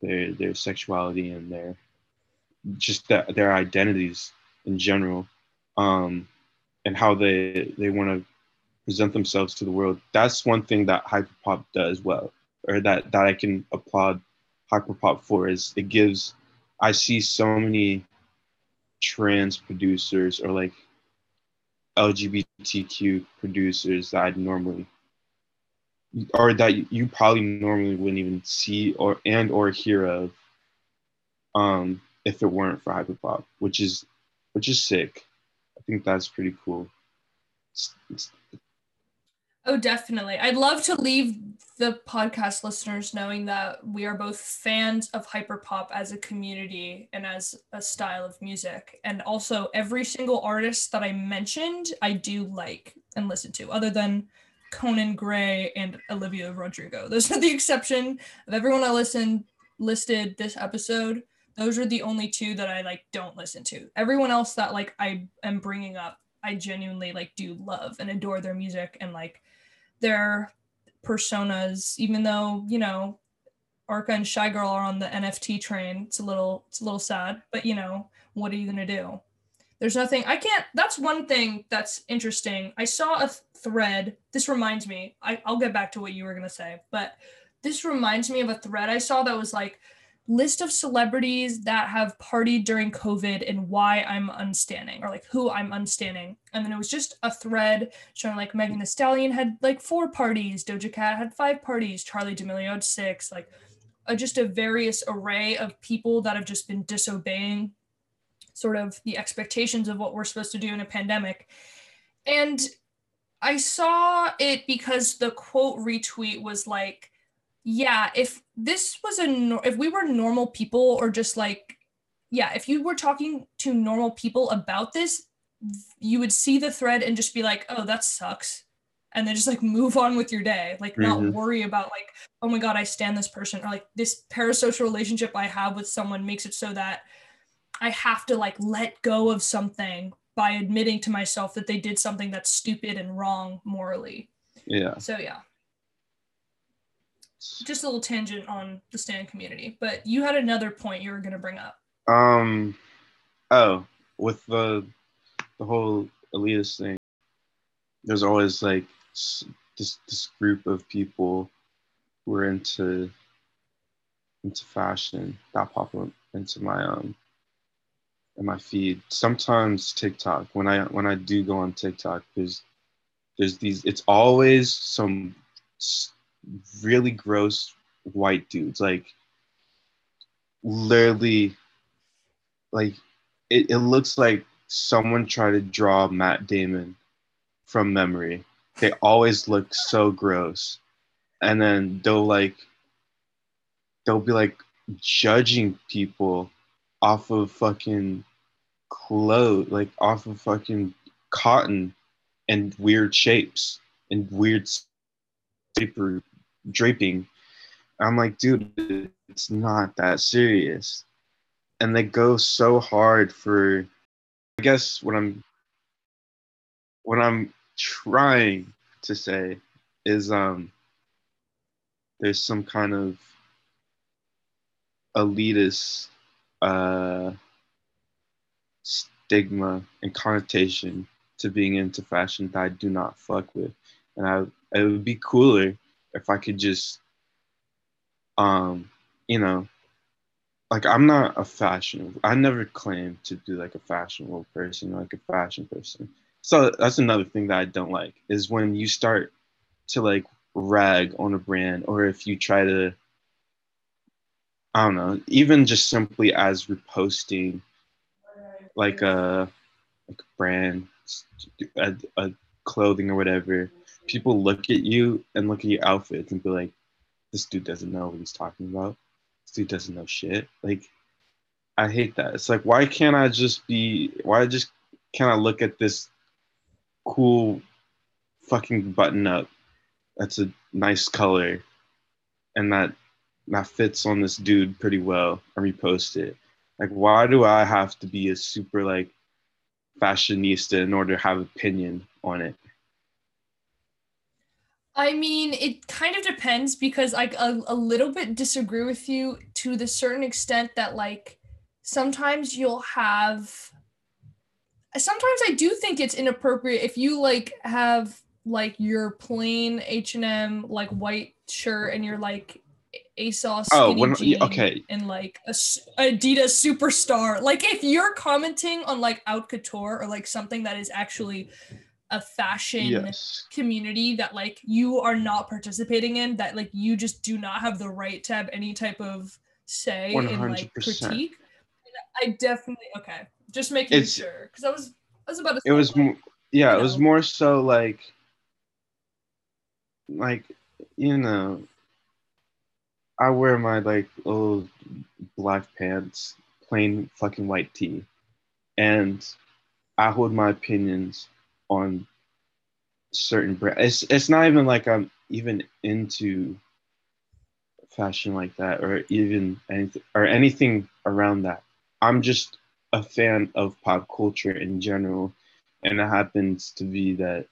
S2: their their sexuality and their just the, their identities in general um, and how they they want to present themselves to the world. That's one thing that hyperpop does well or that that i can applaud hyperpop for is it gives i see so many trans producers or like LGBTQ producers that I'd normally or that you probably normally wouldn't even see or and or hear of um if it weren't for hyperpop which is which is sick. I think that's pretty cool. It's,
S1: it's, Oh, definitely. I'd love to leave the podcast listeners knowing that we are both fans of hyperpop as a community and as a style of music. And also, every single artist that I mentioned, I do like and listen to, other than Conan Gray and Olivia Rodrigo. Those are the exception of everyone I listened listed this episode. Those are the only two that I like don't listen to. Everyone else that like I am bringing up, I genuinely like do love and adore their music and like their personas, even though, you know, Arca and Shygirl are on the NFT train. It's a little it's a little sad, but you know, what are you gonna do? There's nothing I can't that's one thing that's interesting. I saw a thread. This reminds me, I, I'll get back to what you were gonna say, but this reminds me of a thread I saw that was like list of celebrities that have partied during COVID and why I'm unstanding or like who I'm unstanding. And then it was just a thread showing like Megan Thee Stallion had like four parties, Doja Cat had five parties, Charli D'Amelio had six, like a, just a various array of people that have just been disobeying sort of the expectations of what we're supposed to do in a pandemic. And I saw it because the quote retweet was like, yeah, if this was a if we were normal people or just like yeah, if you were talking to normal people about this, you would see the thread and just be like, "Oh, that sucks." And then just like move on with your day, like not mm-hmm. worry about like, "Oh my god, I stand this person," or like this parasocial relationship I have with someone makes it so that I have to like let go of something by admitting to myself that they did something that's stupid and wrong morally.
S2: Yeah.
S1: So yeah just a little tangent on the stand community, but you had another point you were going to bring up.
S2: Um, oh, with the the whole elitist thing, there's always like this this group of people who are into into fashion that pop up into my um in my feed. Sometimes TikTok when I when I do go on TikTok, there's there's these. It's always some really gross white dudes. Like literally like it, it looks like someone tried to draw Matt Damon from memory. They always look so gross. And then they'll like they'll be like judging people off of fucking clothes, like off of fucking cotton and weird shapes and weird paper draping. I'm like, dude, it's not that serious. And they go so hard for I guess what I'm what I'm trying to say is um there's some kind of elitist uh stigma and connotation to being into fashion that I do not fuck with. And I it would be cooler if I could just, um, you know, like I'm not a fashion. I never claimed to be like a fashionable person, like a fashion person. So that's another thing that I don't like is when you start to like rag on a brand, or if you try to, I don't know, even just simply as reposting, like a like brand, a, a clothing or whatever, people look at you and look at your outfits and be like, this dude doesn't know what he's talking about. This dude doesn't know shit. Like, I hate that. It's like, why can't I just be, why just can't I look at this cool fucking button up that's a nice color and that that fits on this dude pretty well and repost it? Like, why do I have to be a super like fashionista in order to have opinion on it?
S1: I mean, it kind of depends because I a, a little bit disagree with you to the certain extent that like sometimes you'll have sometimes I do think it's inappropriate if you like have like your plain H&M like white shirt and you're like ASOS oh, when, okay. and like a Adidas superstar. Like if you're commenting on like Haute Couture or like something that is actually a fashion yes. community that like you are not participating in that like you just do not have the right to have any type of say 100%. in like critique i definitely okay just making it's, sure because i was i was about to
S2: it was like, yeah it know. was more so like like you know i wear my like old black pants plain fucking white tee and i hold my opinions on certain brands. It's it's not even like I'm even into fashion like that or even anything or anything around that. I'm just a fan of pop culture in general, and it happens to be that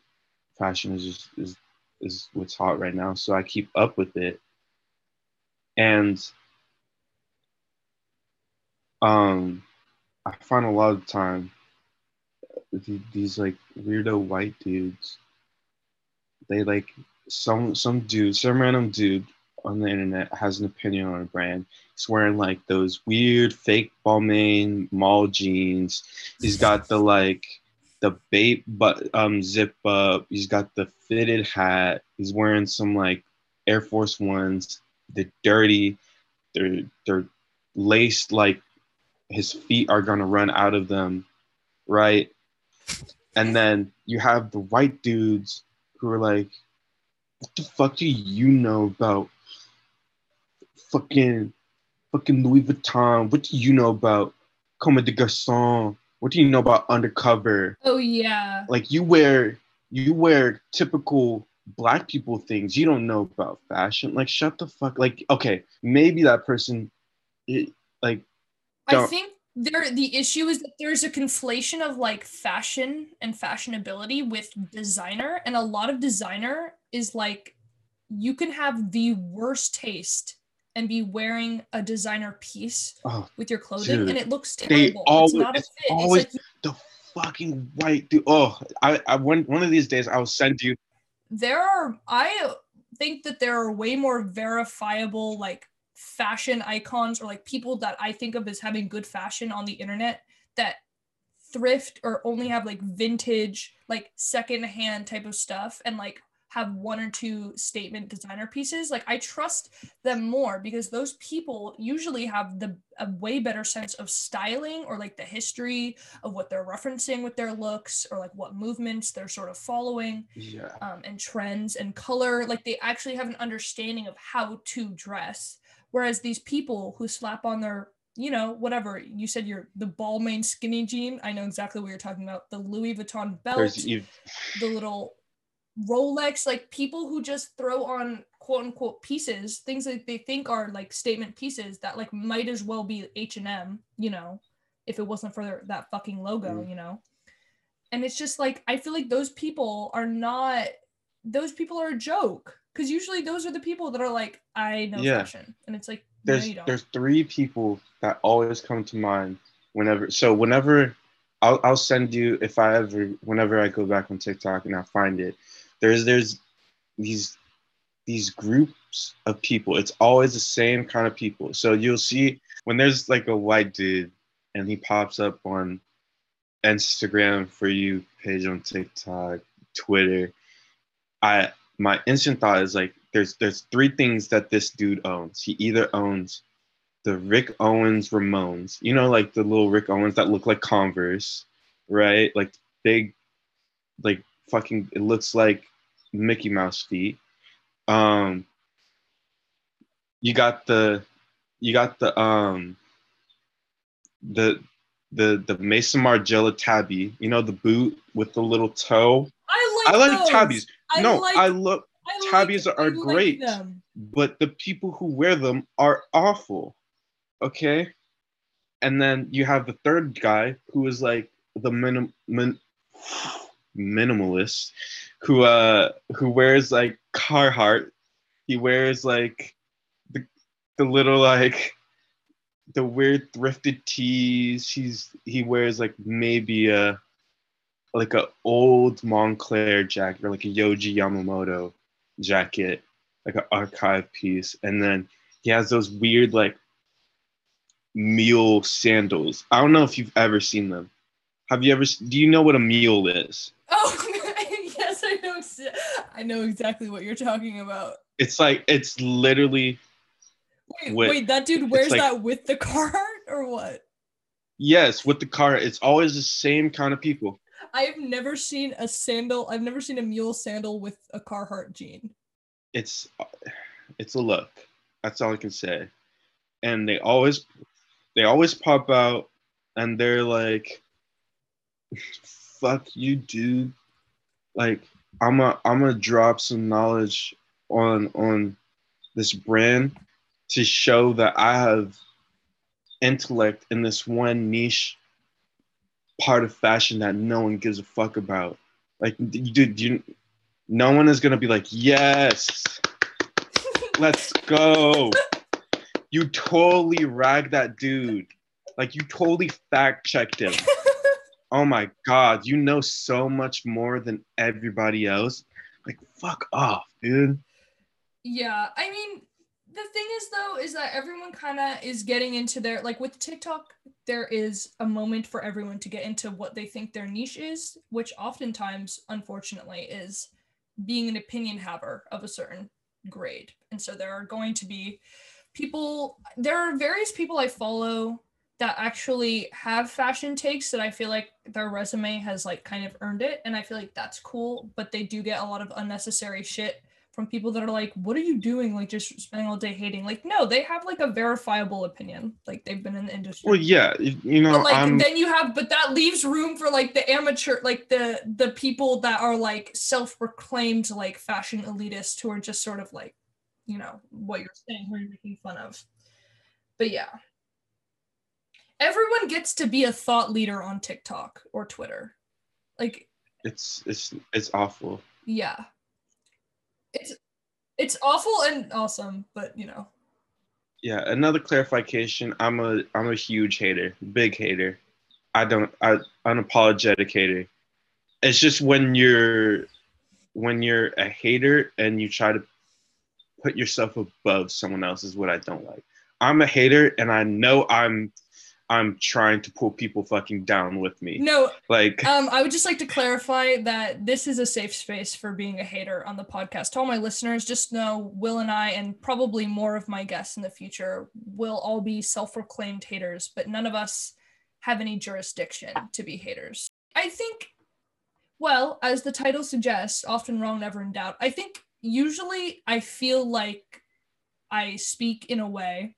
S2: fashion is just is is what's hot right now. So I keep up with it, and um, I find a lot of time these like weirdo white dudes. They like some some dude, some random dude on the internet has an opinion on a brand. He's wearing like those weird fake Balmain mall jeans. He's got the like the bait but um zip up. He's got the fitted hat. He's wearing some like Air Force Ones. They're dirty. They're they're laced like his feet are gonna run out of them, right? And then you have the white dudes who are like, what the fuck do you know about fucking fucking Louis Vuitton? What do you know about Comme des Garçons? What do you know about undercover?
S1: Oh yeah.
S2: Like you wear you wear typical black people things. You don't know about fashion. Like shut the fuck. Like okay, maybe that person, it, like.
S1: I think there the issue is that there's a conflation of like fashion and fashionability with designer and a lot of designer is like you can have the worst taste and be wearing a designer piece
S2: Oh,
S1: with your clothing
S2: dude.
S1: and it looks terrible
S2: always,
S1: it's not a fit
S2: always
S1: it's like
S2: the fucking white dude. Oh, I, I one one of these days I'll send you.
S1: there are i think that there are way more verifiable like fashion icons or like people that i think of as having good fashion on the internet that thrift or only have like vintage like secondhand type of stuff and like have one or two statement designer pieces like i trust them more because those people usually have the a way better sense of styling or like the history of what they're referencing with their looks or like what movements they're sort of following
S2: Yeah.
S1: um, and trends and color. Like they actually have an understanding of how to dress. Whereas these people who slap on their, you know, whatever you said, you're the Balmain skinny jean. I know exactly what you're talking about. The Louis Vuitton belt, the little Rolex. Like people who just throw on quote unquote pieces, things that they think are like statement pieces that like might as well be H and M. You know, if it wasn't for their, that fucking logo.
S2: Mm.
S1: You know. And it's just like I feel like those people are not those people are a joke because usually those are the people that are like i know
S2: Yeah.
S1: fashion. And it's like
S2: there's
S1: no,
S2: there's three people that always come to mind whenever so whenever I'll, I'll send you if i ever whenever i go back on tiktok and i find it there's there's these these groups of people. It's always the same kind of people. So you'll see when there's like a white dude and he pops up on instagram for you page on tiktok twitter i my instant thought is like there's there's three things that this dude owns. He either owns the Rick Owens Ramones, you know, like the little Rick Owens that look like Converse, right? Like big, like fucking. It looks like Mickey Mouse feet. Um, you got the, you got the um, the the the Maison Margiela tabby. You know the boot with the little toe.
S1: i like
S2: I like
S1: those.
S2: tabbies.
S1: I
S2: no,
S1: like,
S2: I look
S1: I like-
S2: tabbies are
S1: I
S2: great.
S1: them.
S2: but the people who wear them are awful. Okay? And then you have the third guy who is like the minim, min, minimalist who uh who wears like Carhartt. He wears like the the little like the weird thrifted tees. He's he wears like maybe a like a old Moncler jacket or like a Yohji Yamamoto jacket like an archive piece, and then he has those weird like mule sandals. I don't know if you've ever seen them. Have you ever? Do you know what a mule is?
S1: oh yes i know i know exactly what you're talking about
S2: It's like it's literally
S1: wait
S2: With-
S1: wait that dude wears
S2: like-
S1: that with the card or what
S2: yes with the car. It's always the same kind of people.
S1: I've never seen a sandal i've never seen a mule sandal with a carhartt jean
S2: It's it's a look. That's all I can say. And they always they always pop out, and they're like, "Fuck you, dude." like I'm a I'm gonna drop some knowledge on on this brand to show that I have intellect in this one niche part of fashion that no one gives a fuck about. Like, dude, you, no one is gonna be like, yes, let's go. You totally ragged that dude. Like, you totally fact checked him. oh my god, you know so much more than everybody else. Like, fuck off, dude.
S1: Yeah, I mean, the thing is though is that everyone kind of is getting into their like with TikTok there is a moment for everyone to get into what they think their niche is which oftentimes unfortunately is being an opinion haver of a certain grade. And so there are going to be people there are various people I follow that actually have fashion takes that I feel like their resume has like kind of earned it and I feel like that's cool but they do get a lot of unnecessary shit from people that are like, what are you doing? Like just spending all day hating. Like, no, they have like a verifiable opinion. Like they've been in the industry.
S2: Well, yeah, you know,
S1: but, like I'm... then you have, but that leaves room for like the amateur, like the the people that are like self-proclaimed like fashion elitists who are just sort of like, you know, what you're saying, who you're making fun of. But yeah. Everyone gets to be a thought leader on TikTok or Twitter. Like
S2: it's it's it's awful.
S1: Yeah it's it's awful and awesome, but you know.
S2: Yeah, another clarification. I'm a I'm a huge hater, big hater. I don't I unapologetic hater. It's just when you're when you're a hater and you try to put yourself above someone else is what I don't like. I'm a hater and I know I'm I'm trying to pull people fucking down with me.
S1: No,
S2: like
S1: um, I would just like to clarify that this is a safe space for being a hater on the podcast. To all my listeners, just know Will and I, and probably more of my guests in the future, will all be self-proclaimed haters, but none of us have any jurisdiction to be haters. I think, well, as the title suggests, often wrong, never in doubt. I think usually I feel like I speak in a way,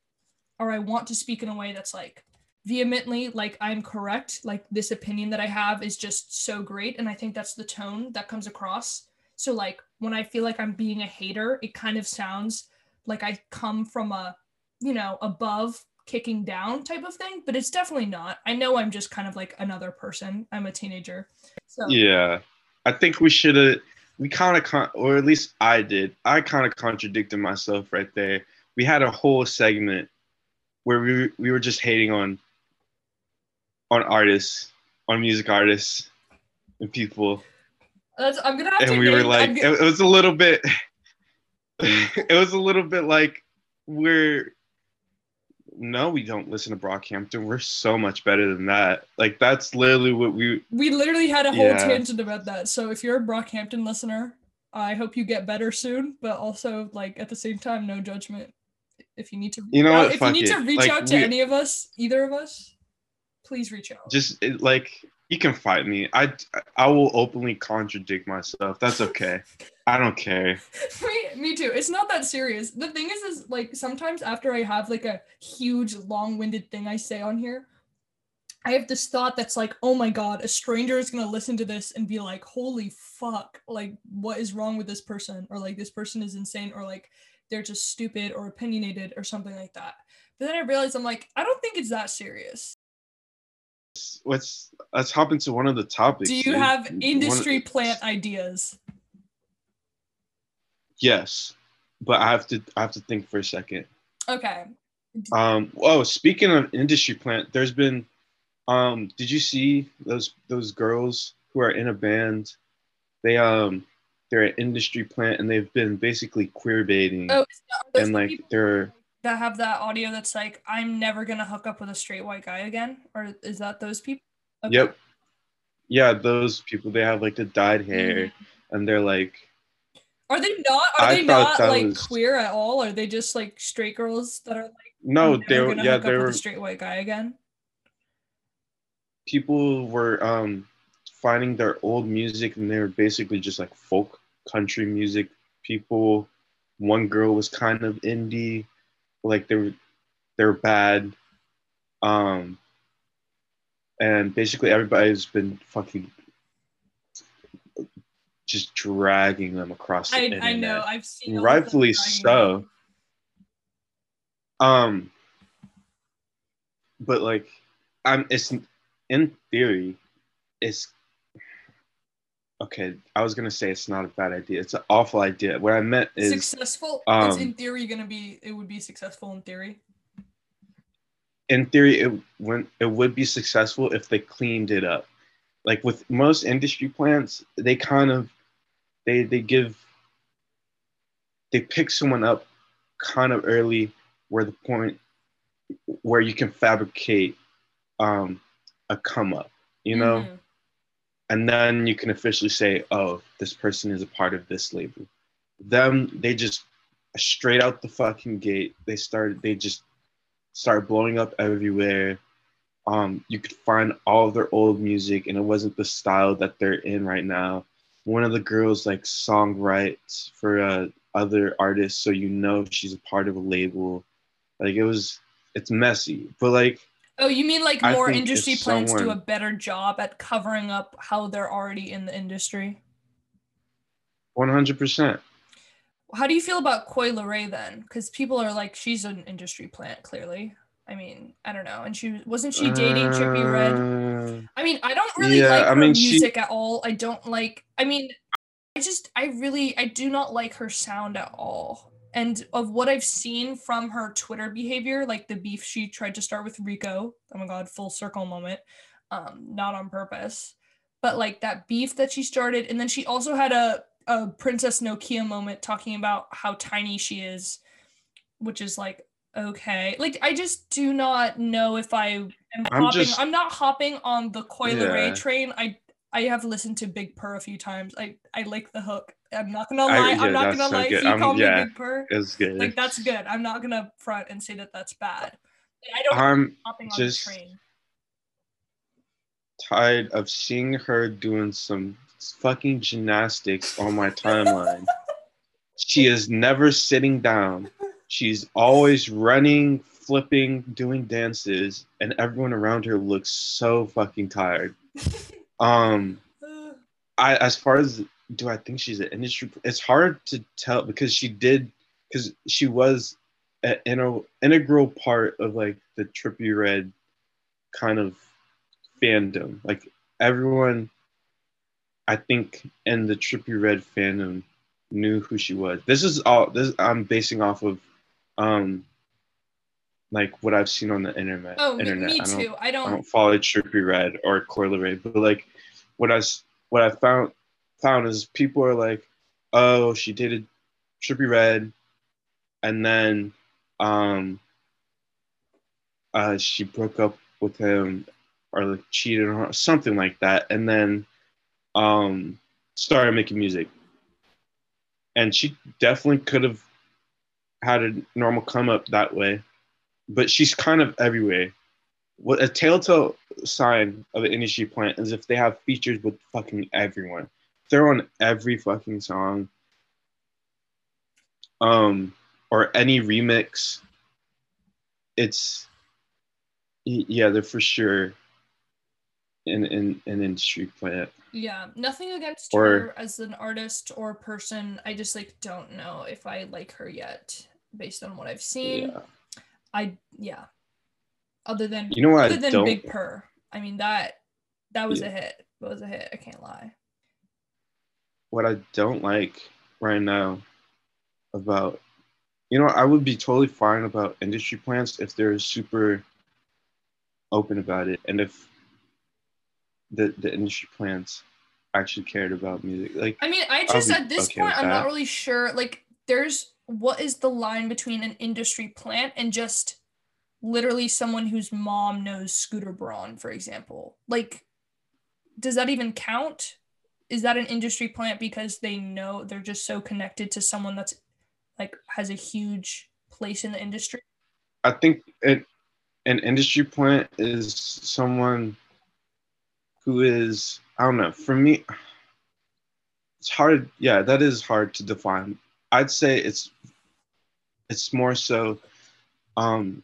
S1: or I want to speak in a way that's like vehemently like I'm correct. Like this opinion that I have is just so great. And I think that's the tone that comes across. So like when I feel like I'm being a hater, it kind of sounds like I come from a, you know, above kicking down type of thing, but it's definitely not. I know I'm just kind of like another person. I'm a teenager.
S2: So Yeah. I think we should have we kind of con- or at least I did. I kind of contradicted myself right there. We had a whole segment where we we were just hating on on artists, on music artists, and people.
S1: That's, I'm gonna have
S2: and
S1: to.
S2: We name, were like, gonna... it, it was a little bit. it was a little bit like we're. No, we don't listen to Brockhampton. We're so much better than that. Like that's literally what we.
S1: We literally had a whole yeah. tangent about that. So if you're a Brockhampton listener, I hope you get better soon. But also, like at the same time, no judgment. If you need to,
S2: you know,
S1: out, if you need
S2: it.
S1: to reach
S2: like,
S1: out to we... any of us, either of us, please reach out.
S2: Just it, like you can fight me. I I will openly contradict myself. That's okay. I don't care.
S1: me, me too. It's not that serious. The thing is, is like sometimes after I have like a huge, long-winded thing I say on here, I have this thought that's like, oh my god, a stranger is gonna listen to this and be like, holy fuck, like what is wrong with this person? Or like this person is insane, or like they're just stupid or opinionated or something like that. But then I realize I'm like, I don't think it's that serious
S2: let's let's hop into one of the topics.
S1: Do you have industry one, plant ideas?
S2: Yes, but I have to I have to think for a second.
S1: Okay.
S2: Um. Oh, speaking of industry plant, there's been. Um. Did you see those those girls who are in a band? They um. They're an industry plant, and they've been basically queer baiting. Oh, and like people? they're
S1: that have that audio that's like, I'm never gonna hook up with a straight white guy again? Or is that those people?
S2: Okay. Yep. Yeah, those people they have like the dyed hair mm-hmm. and they're like
S1: Are they not are I they not like was... queer at all? Are they just like straight girls that are like
S2: No, they were yeah, they were a
S1: straight white guy again?
S2: People were um finding their old music and they were basically just like folk country music people. One girl was kind of indie like they're they're bad. Um, and basically everybody's been fucking just dragging them across the
S1: I,
S2: internet.
S1: I know, I've seen
S2: rightfully so. Them. Um, but like, I'm it's in theory, it's okay, I was gonna say it's not a bad idea. It's an awful idea. What I meant is
S1: successful. Um, it's in theory gonna be. It would be successful in theory.
S2: In theory, it when it would be successful if they cleaned it up. Like with most industry plants, they kind of they they give they pick someone up kind of early where the point where you can fabricate um, a come up, you know,
S1: Mhm.
S2: And then you can officially say, oh, this person is a part of this label. Them, they just straight out the fucking gate. They started, they just started blowing up everywhere. Um, you could find all their old music, and it wasn't the style that they're in right now. One of the girls like song writes for uh, other artists, so you know she's a part of a label. Like it was, it's messy, but like
S1: Oh, you mean like
S2: I
S1: more industry plants do a better job at covering up how they're already in the industry?
S2: one hundred percent.
S1: How do you feel about Coi Leray then? Because people are like, she's an industry plant, clearly. I mean, I don't know. And she wasn't she dating Trippie Redd?
S2: Uh,
S1: I mean, I don't really
S2: Yeah,
S1: like
S2: I
S1: her
S2: mean, she-
S1: music at all. I don't like. I mean, I just, I really, I do not like her sound at all. And of what I've seen from her Twitter behavior, like the beef she tried to start with Rico. Oh my god, full circle moment. Um, not on purpose, but like that beef that she started, and then she also had a a Princess Nokia moment talking about how tiny she is, which is like okay. Like I just do not know if I am
S2: I'm
S1: hopping.
S2: just-
S1: I'm not hopping on the Coi
S2: Leray
S1: train. I I have listened to Big Purr a few times. I I like the hook. I'm not gonna
S2: I-
S1: lie.
S2: yeah,
S1: I'm not gonna lie.
S2: good.
S1: If you
S2: I'm-
S1: call me
S2: yeah.
S1: Big Purr,
S2: it's good.
S1: like that's good. I'm not gonna front and say that that's bad. I don't
S2: I'm
S1: hopping on
S2: just-
S1: the train.
S2: tired of seeing her doing some fucking gymnastics on my timeline. she is never sitting down. She's always running, flipping, doing dances, and everyone around her looks so fucking tired. Um, I as far as do I think she's an industry? It's hard to tell because she did because she was an integral part of like the Trippie Redd kind of fandom. Like everyone, I think in the Trippie Redd fandom knew who she was. This is all this I'm basing off of, um, like what I've seen on the internet.
S1: Oh, me,
S2: internet.
S1: me
S2: I don't
S1: too. I
S2: I
S1: don't.
S2: don't follow Trippie Redd or Coi Leray, but like what I what I found found is people are like, oh, she dated Trippie Redd, and then um, uh, she broke up with him or like cheated on her, something like that, and then um, started making music. And she definitely could have had a normal come up that way, but she's kind of everywhere. What a telltale sign of an industry plant is if they have features with fucking everyone. They're on every fucking song. Um, or any remix. It's yeah, they're for sure in in an industry plant.
S1: Yeah, nothing against
S2: Or-
S1: her as an artist or person. I just like don't know if I like her yet based on what I've seen.
S2: Yeah.
S1: I yeah. Other than
S2: You know what
S1: other
S2: I
S1: than
S2: don't
S1: Big Purr. I mean that that was
S2: Yeah.
S1: a hit. That was a hit. I can't lie.
S2: What I don't like right now about you know, I would be totally fine about industry plants if they're super open about it and if the the industry plants actually cared about music. Like
S1: I mean, I just at this
S2: okay
S1: point I'm not really sure. Like, there's what is the line between an industry plant and just literally someone whose mom knows Scooter Braun, for example? Like, does that even count? Is that an industry plant because they know they're just so connected to someone that's like has a huge place in the industry?
S2: I think it, an industry plant is someone who is I don't know. For me, it's hard. Yeah, that is hard to define. I'd say it's it's more so um,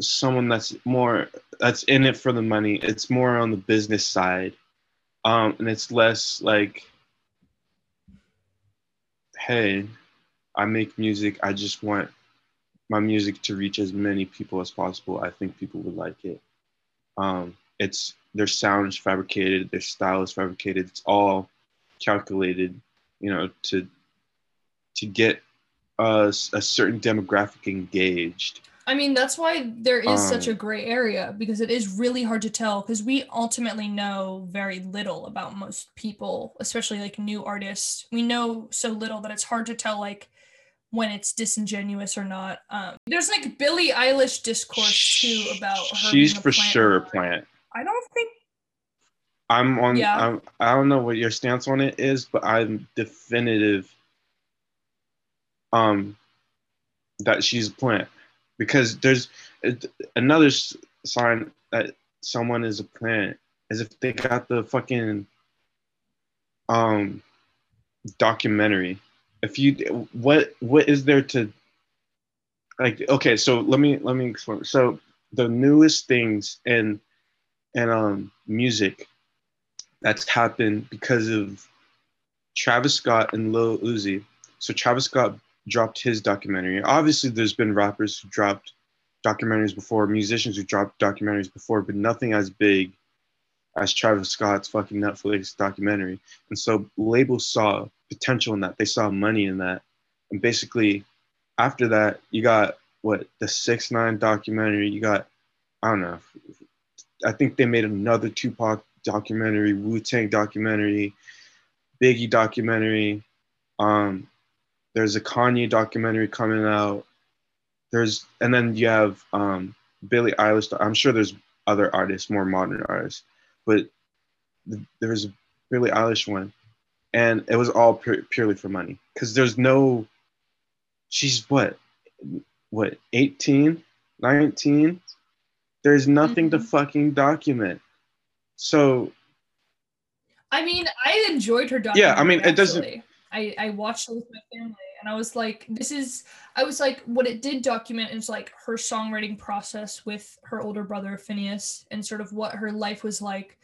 S2: someone that's more that's in it for the money. It's more on the business side, um, and it's less like, hey, I make music. I just want my music to reach as many people as possible. I think people would like it. Um, it's their sound is fabricated, their style is fabricated. It's all calculated, you know, to to get a, a certain demographic engaged.
S1: I mean, that's why there is such a
S2: Um,
S1: gray area because it is really hard to tell because we ultimately know very little about most people, especially like new artists. We know so little that it's hard to tell like when it's disingenuous or not. Um, there's like Billie Eilish discourse too about her.
S2: She's for sure a plant.
S1: I don't think.
S2: I'm on.
S1: Yeah.
S2: I'm, I don't know what your stance on it is, but I'm definitive. Um, that she's a plant, because there's another sign that someone is a plant is if they got the fucking um documentary. If you what what is there to like? Okay, so let me let me explain. So the newest things in and um music that's happened because of Travis Scott and Lil Uzi. So Travis Scott dropped his documentary. Obviously, there's been rappers who dropped documentaries before, musicians who dropped documentaries before, but nothing as big as Travis Scott's fucking Netflix documentary. And so labels saw potential in that. They saw money in that. And basically, after that, you got what the Six Nine documentary. You got I don't know. I think they made another Tupac documentary, Wu Tang documentary, Biggie documentary. Um, there's a Kanye documentary coming out. There's and then you have um, Billie Eilish. I'm sure there's other artists, more modern artists, but th- there a Billie Eilish one, and it was all pu- purely for money because there's no. She's what, what 18, 19? There's nothing to
S1: Mhm.
S2: fucking document. So
S1: I mean, I enjoyed her documentary.
S2: Yeah, I mean, it doesn't-
S1: I I watched it with my family, and I was like, this is. I was like, what it did document is like her songwriting process with her older brother Finneas, and sort of what her life was like,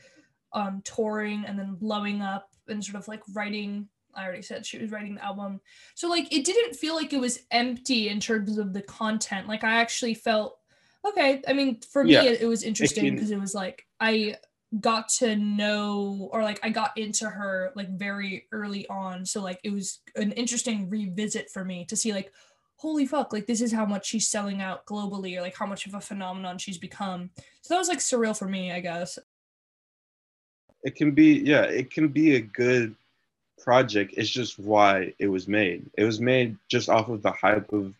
S1: um, touring and then blowing up, and sort of like writing. I already said she was writing the album, so like it didn't feel like it was empty in terms of the content. Like I actually felt okay. I mean, for
S2: Yeah,
S1: me, it, it was interesting because it was like I got to know or like I got into her like very early on. So like it was an interesting revisit for me to see like holy fuck, like this is how much she's selling out globally or like how much of a phenomenon she's become. So that was like surreal for me, I guess.
S2: it can be yeah it can be a good project it's just why it was made it was made just off of the hype of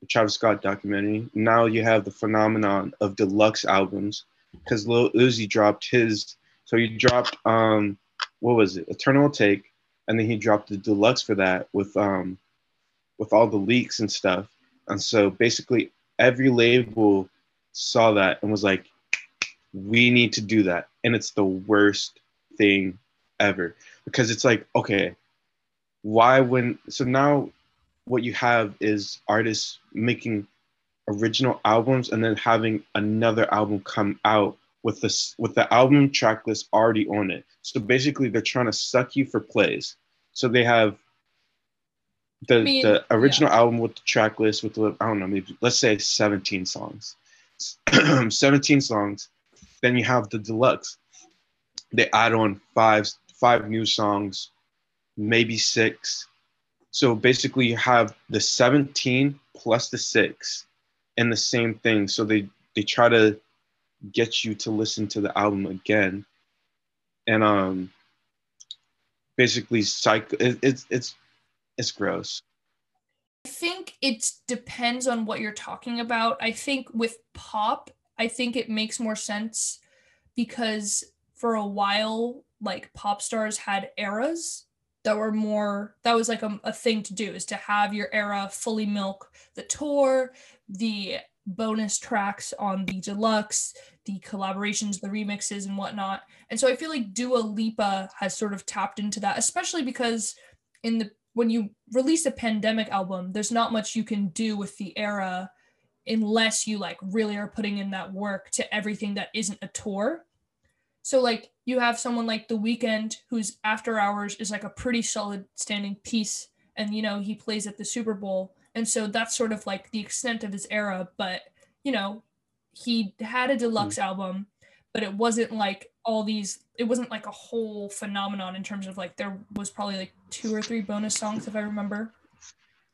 S2: the travis scott documentary now you have the phenomenon of deluxe albums because lil uzi dropped his so he dropped um what was it? Eternal Atake and then he dropped the deluxe for that with um with all the leaks and stuff. And so basically every label saw that and was like we need to do that. And it's the worst thing ever. Because it's like okay why when so now what you have is artists making original albums and then having another album come out with this with the album track list already on it. So basically they're trying to suck you for plays. So they have the
S1: I mean,
S2: the original album with the track list with the i don't know maybe let's say 17 songs. 17 songs. Then you have the deluxe. They add on five five new songs maybe six. So basically you have the 17 plus the six and the same thing. So they they try to get you to listen to the album again. And um basically psych it, it's it's it's gross.
S1: I think it depends on what you're talking about. I think with pop, I think it makes more sense because for a while, like pop stars had eras that were more, that was like a, a thing to do is to have your era fully milk the tour, the bonus tracks on the deluxe, the collaborations, the remixes, and whatnot. And so I feel like Dua Lipa has sort of tapped into that, especially because in the when you release a pandemic album, there's not much you can do with the era unless you like really are putting in that work to everything that isn't a tour. So like you have someone like The Weeknd whose After Hours is like a pretty solid standing piece and you know he plays at the Super Bowl and so that's sort of like the extent of his era but you know he had a deluxe hmm. album but it wasn't like all these it wasn't like a whole phenomenon in terms of like there was probably like two or three bonus songs if I remember.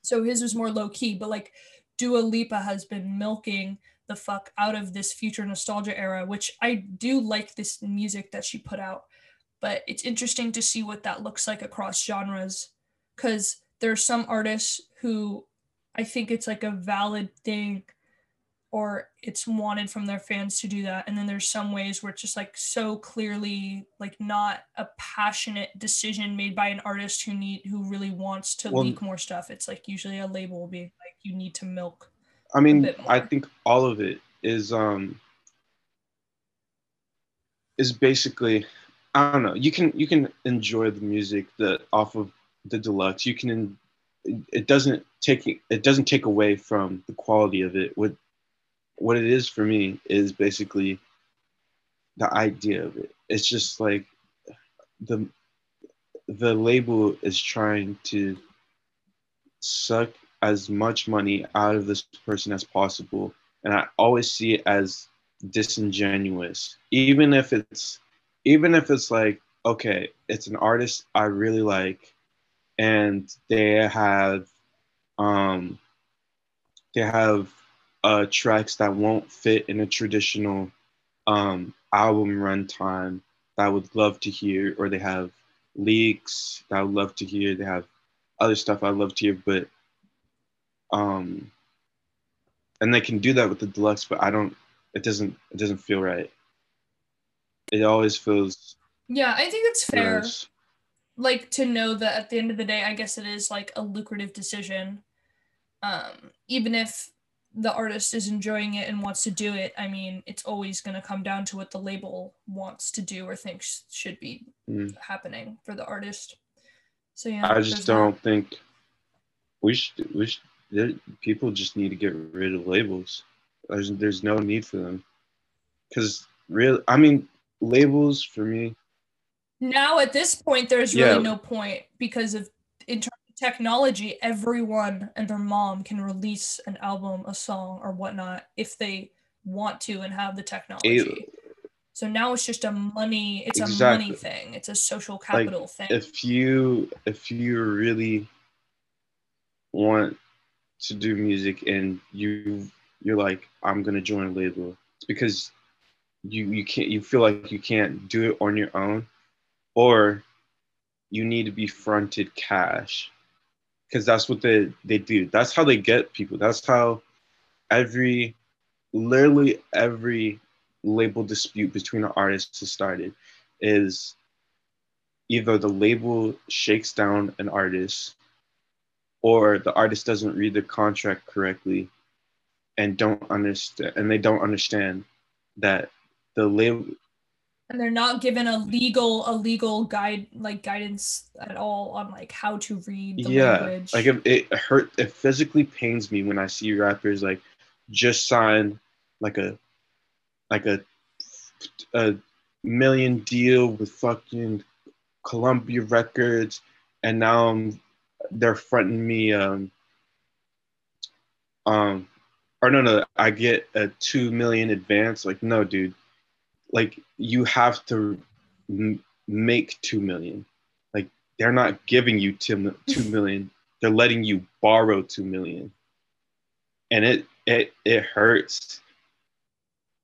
S1: So his was more low key, but like Dua Lipa has been milking the fuck out of this future nostalgia era, which I do like this music that she put out. But it's interesting to see what that looks like across genres because there are some artists who I think it's like a valid thing or it's wanted from their fans to do that and then there's some ways where it's just like so clearly like not a passionate decision made by an artist who need who really wants to well, leak more stuff it's like usually a label will be like you need to milk
S2: i mean i think all of it is um is basically i don't know you can you can enjoy the music that off of the deluxe. You can it doesn't take it doesn't take away from the quality of it. What what it is for me is basically the idea of it. It's just like the the label is trying to suck as much money out of this person as possible and i always see it as disingenuous even if it's even if it's like okay it's an artist i really like and they have um they have uh, tracks that won't fit in a traditional um, album runtime that I would love to hear, or they have leaks that I would love to hear. They have other stuff I'd love to hear, but um, and they can do that with the deluxe, but I don't. It doesn't. It doesn't feel right. It always feels.
S1: Yeah, I think it's fair. Gross. Like to know that at the end of the day, I guess it is like a lucrative decision. Um, even if the artist is enjoying it and wants to do it, I mean, it's always going to come down to what the label wants to do or thinks should be mm. happening for the artist. So yeah,
S2: I just don't that. think we should. We should. People just need to get rid of labels. There's there's no need for them because real. I mean, labels for me.
S1: Now at this point, there's really yeah. no point because of in terms of technology, everyone and their mom can release an album, a song, or whatnot if they want to and have the technology. It, so now it's just a money. It's exactly. a money thing. It's a social capital like, thing.
S2: If you if you really want to do music and you you're like I'm gonna join a label, it's because you you can't you feel like you can't do it on your own, or you need to be fronted cash because that's what they they do. That's how they get people. That's how every literally every label dispute between the artists has started is either the label shakes down an artist or the artist doesn't read the contract correctly and don't understand and they don't understand that the label
S1: and they're not given a legal a legal guide like guidance at all on like how to read the yeah language.
S2: like it, it hurt it physically pains me when i see rappers like just sign like a like a a million deal with fucking columbia records and now I'm, they're fronting me um um or no no i get a two million advance. Like no dude. Like you have to m- make 2 million. Like they're not giving you two, 2 million. They're letting you borrow 2 million. And it it it hurts.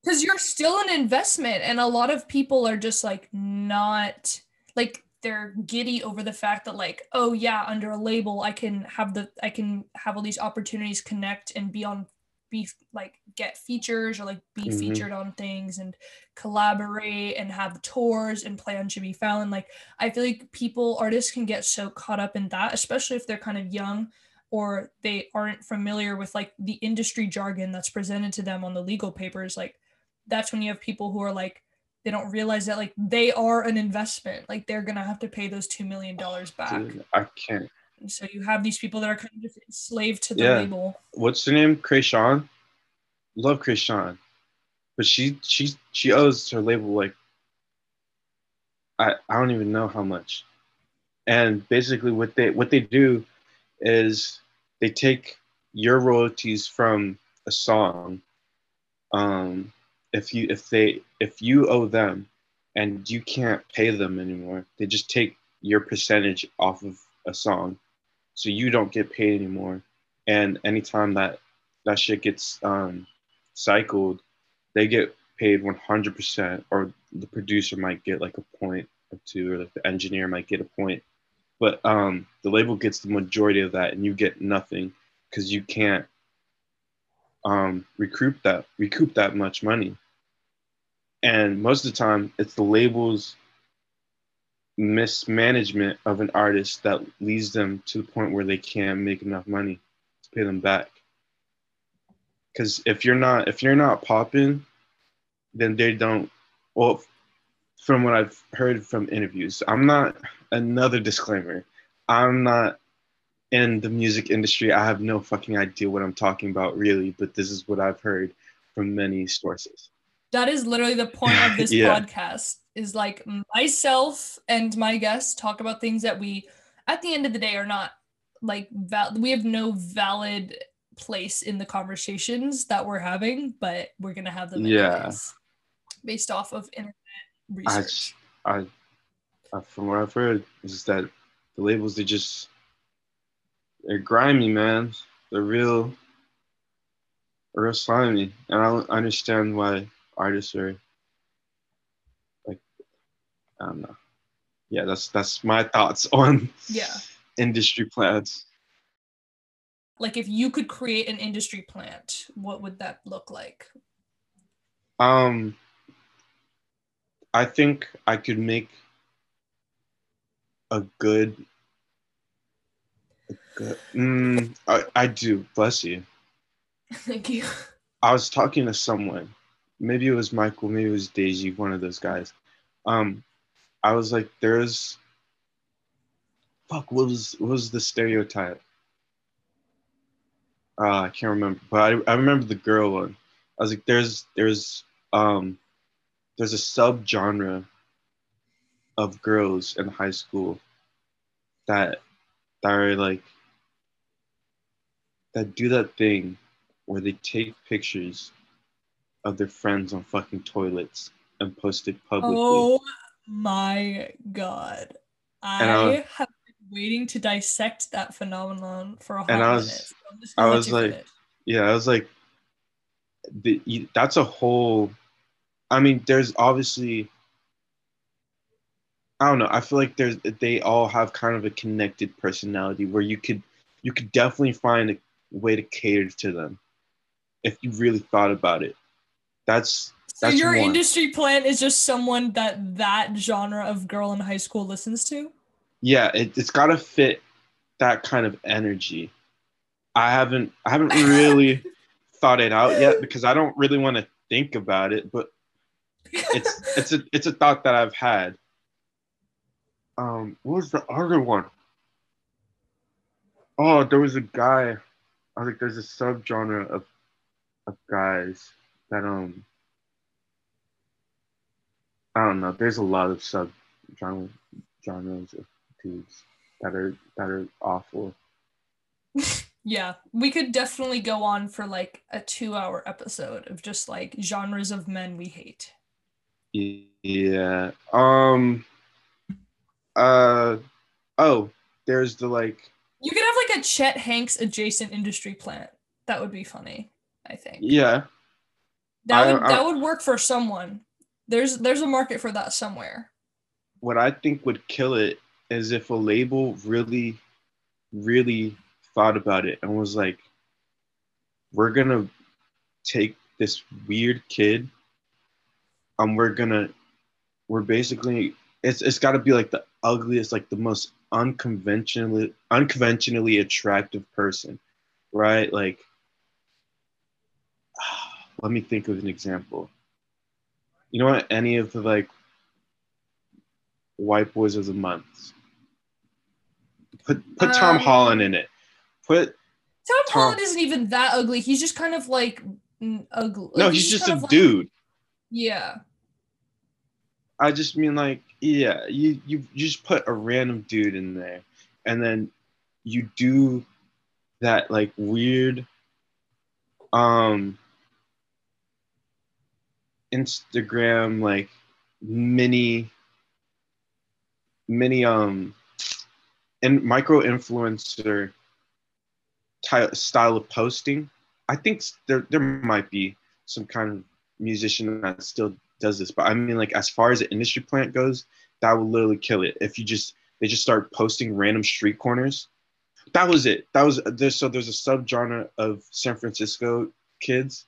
S1: Because you're still an investment and a lot of people are just like not like they're giddy over the fact that like oh yeah under a label i can have the i can have all these opportunities connect and be on be like get features or like be mm-hmm. featured on things and collaborate and have tours and play on Jimmy Fallon. Like I feel like people artists can get so caught up in that, especially if they're kind of young or they aren't familiar with like the industry jargon that's presented to them on the legal papers. Like that's when you have people who are like they don't realize that like they are an investment. Like they're gonna have to pay those two million dollars back. Dude,
S2: I can't
S1: and so you have these people that are kind of just enslaved to the yeah. label.
S2: What's her name? Kreayshawn. Love Kreayshawn, but she she she owes her label like I I don't even know how much. And basically, what they what they do is they take your royalties from a song. Um, if you if they if you owe them and you can't pay them anymore, they just take your percentage off of a song so you don't get paid anymore. And anytime that that shit gets um, cycled, they get paid 100%, or the producer might get like a point or two, or like the engineer might get a point. But um, the label gets the majority of that, and you get nothing. because you can't um, recoup that recoup that much money. And most of the time, it's the labels mismanagement of an artist that leads them to the point where they can't make enough money to pay them back. Because if you're not if you're not popping, then they don't. Well, from what I've heard from interviews, I'm not another disclaimer. I'm not in the music industry. I have no fucking idea what I'm talking about, really, but this is what I've heard from many sources.
S1: That is literally the point of this yeah. podcast is like myself and my guests talk about things that we at the end of the day are not like val- we have no valid place in the conversations that we're having, but we're gonna have them
S2: yeah.
S1: based off of internet research.
S2: I, I, from what I've heard is that the labels they just they're grimy, man. They're real, real slimy, and I don't understand why artists are like, I don't know. Yeah, that's that's my thoughts on
S1: yeah
S2: industry plants.
S1: Like, if you could create an industry plant, what would that look like?
S2: Um, I think I could make a good Mm, I, I do. Bless you.
S1: Thank you.
S2: I was talking to someone. Maybe it was Michael. Maybe it was Daisy. One of those guys. Um, I was like, "There's, fuck. What was what was the stereotype? Uh, I can't remember, but I, I remember the girl one. I was like, "There's there's um, there's a sub genre of girls in high school that that are like that do that thing where they take pictures of their friends on fucking toilets and posted publicly.
S1: Oh my god. I, I have been waiting to dissect that phenomenon for a hot and I was,
S2: I was like, finish. yeah, I was like, the, that's a whole. I mean, there's obviously. I don't know. I feel like there's they all have kind of a connected personality where you could you could definitely find a way to cater to them if you really thought about it. That's
S1: so that's your one. industry plan is just someone that that genre of girl in high school listens to.
S2: Yeah, it, it's got to fit that kind of energy. I haven't I haven't really thought it out yet because I don't really want to think about it, but it's it's a it's a thought that I've had. Um, what was the other one? Oh, there was a guy. I was like, there's a subgenre of of guys that um I don't know. There's a lot of sub genre genres of dudes that are that are awful.
S1: yeah, we could definitely go on for like a two-hour episode of just like genres of men we hate.
S2: Yeah. Um. Uh. Oh, there's the like
S1: you could have like a Chet Hanks adjacent industry plant. That would be funny. I think.
S2: Yeah.
S1: That would I, that would work for someone. There's there's a market for that somewhere.
S2: What I think would kill it is if a label really, really thought about it and was like, we're gonna take this weird kid and we're gonna we're basically it's it's got to be like the ugliest like the most unconventionally unconventionally attractive person, right? Like, let me think of an example. You know what? Any of the like white boys of the month. Put put um, Tom Holland in it. Put
S1: Tom, Tom, Holland isn't even that ugly. He's just kind of like ugly.
S2: No, he's, he's just a dude. Like,
S1: yeah.
S2: I just mean like, yeah, you, you you just put a random dude in there, and then you do that like weird um Instagram like mini mini um and micro influencer ty- style of posting. I think there there might be some kind of musician that still does this. But I mean, like as far as the industry plant goes, that will literally kill it if you just they just start posting random street corners. that was it. That was there's so there's a subgenre of San Francisco kids,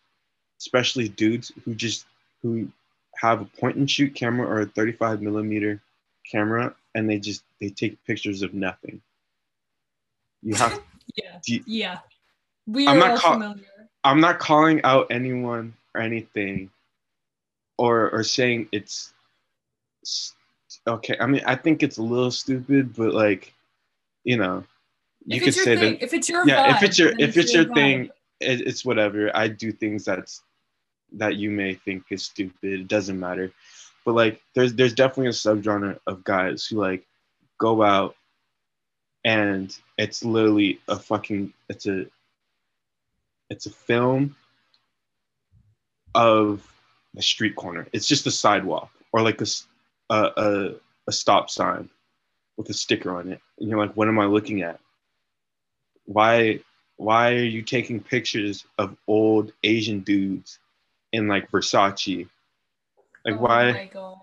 S2: especially dudes who just who have a point and shoot camera or a 35 millimeter camera and they just they take pictures of nothing. You have
S1: Yeah.
S2: you-
S1: Yeah. We
S2: I'm
S1: are
S2: not
S1: all
S2: call-
S1: familiar.
S2: I'm not calling out anyone or anything or or saying it's okay. I mean, I think it's a little stupid, but like, you know, you
S1: if
S2: could say
S1: thing,
S2: that
S1: if it's your
S2: yeah, if it's your if it's your thing, it, it's whatever. I do things that's that you may think is stupid. It doesn't matter. But like there's there's definitely a subgenre of guys who like go out and it's literally a fucking it's a it's a film of the street corner. It's just a sidewalk or like this a a stop sign with a sticker on it. And you're like, what am I looking at? Why why are you taking pictures of old Asian dudes in like Versace? Like
S1: oh
S2: why
S1: my god.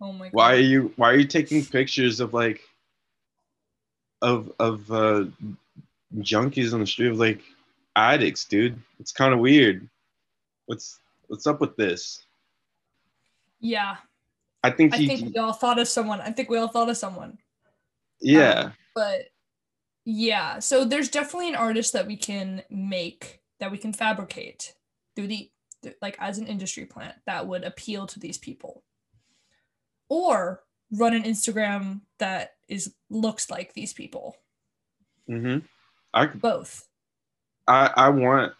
S1: Oh my god.
S2: why are you why are you taking pictures of like of of uh junkies on the street of like addicts dude it's kind of weird what's what's up with this
S1: Yeah.
S2: i think
S1: I think we all thought of someone. I think we all thought of someone.
S2: yeah
S1: Um, but yeah, so there's definitely an artist that we can make that we can fabricate through the th- like as an industry plant that would appeal to these people. Or run an Instagram that is looks like these people.
S2: hmm i
S1: Both.
S2: i i want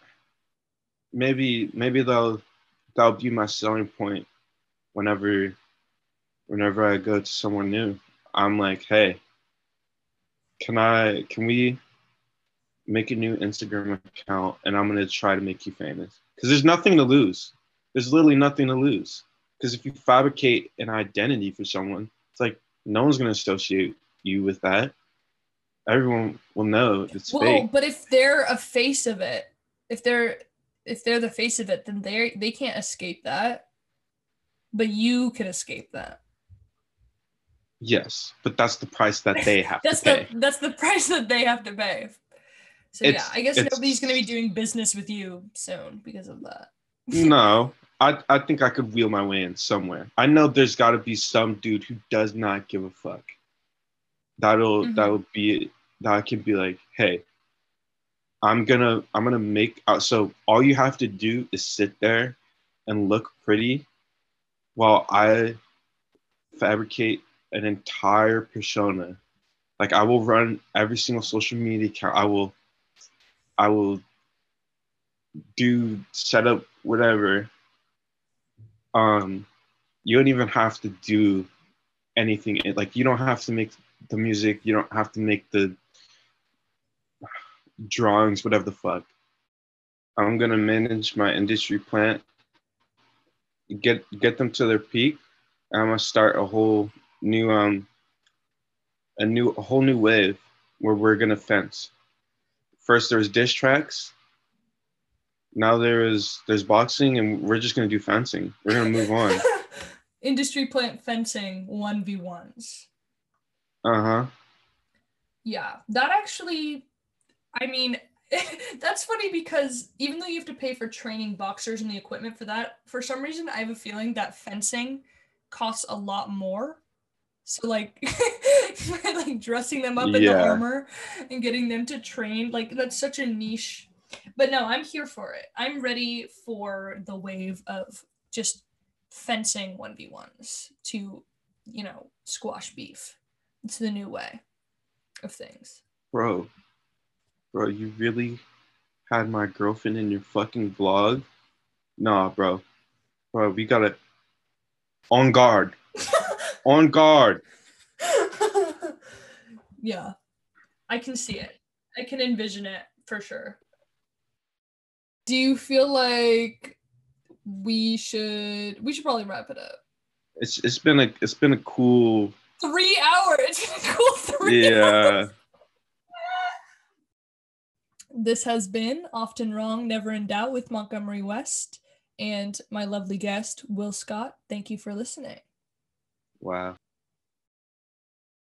S2: maybe maybe they'll that'll be my selling point whenever whenever i go to someone new i'm like hey can i can we make a new instagram account and i'm going to try to make you famous because there's nothing to lose there's literally nothing to lose because if you fabricate an identity for someone it's like no one's going to associate you with that everyone will know it's
S1: Well,
S2: fake
S1: but if they're a face of it, if they're if they're the face of it, then they they can't escape that. But you can escape that.
S2: Yes, but that's the price that they have
S1: That's
S2: to pay.
S1: the that's the price that they have to pay. So
S2: It's-
S1: yeah, I guess nobody's gonna be doing business with you soon because of that.
S2: no, I, I think I could wheel my way in somewhere. I know there's got to be some dude who does not give a fuck. That'll
S1: Mhm.
S2: that'll be it. that I can be like, hey, I'm gonna I'm gonna make out. So all you have to do is sit there and look pretty, while I fabricate an entire persona. Like I will run every single social media account. I will I will do set up whatever. Um, you don't even have to do anything. Like you don't have to make the music. You don't have to make the drawings. Whatever the fuck. I'm gonna manage my industry plant. Get get them to their peak. and I'm gonna start a whole new um a new a whole new wave where we're gonna fence. First there was dish tracks. Now there is there's boxing and we're just gonna do fencing. We're gonna move on.
S1: Industry plant fencing one v ones.
S2: Uh-huh.
S1: Yeah, that actually, I mean, that's funny because even though you have to pay for training boxers and the equipment for that, for some reason, I have a feeling that fencing costs a lot more. So like, like dressing them up in the armor and getting them to train, like that's such a niche. But no, I'm here for it. I'm ready for the wave of just fencing 1v1s to, you know, squash beef. It's the new way of things.
S2: Bro. Bro, you really had my girlfriend in your fucking vlog? Nah, bro. Bro, we gotta on guard. On guard.
S1: yeah. I can see it. I can envision it for sure. Do you feel like we should we should probably wrap it up?
S2: It's it's been a it's been a cool
S1: Three hours. It's been a cool three
S2: yeah.
S1: This has been Often Wrong, Never in Doubt with Montgomery West and my lovely guest, Will Scott. Thank you for listening.
S2: Wow.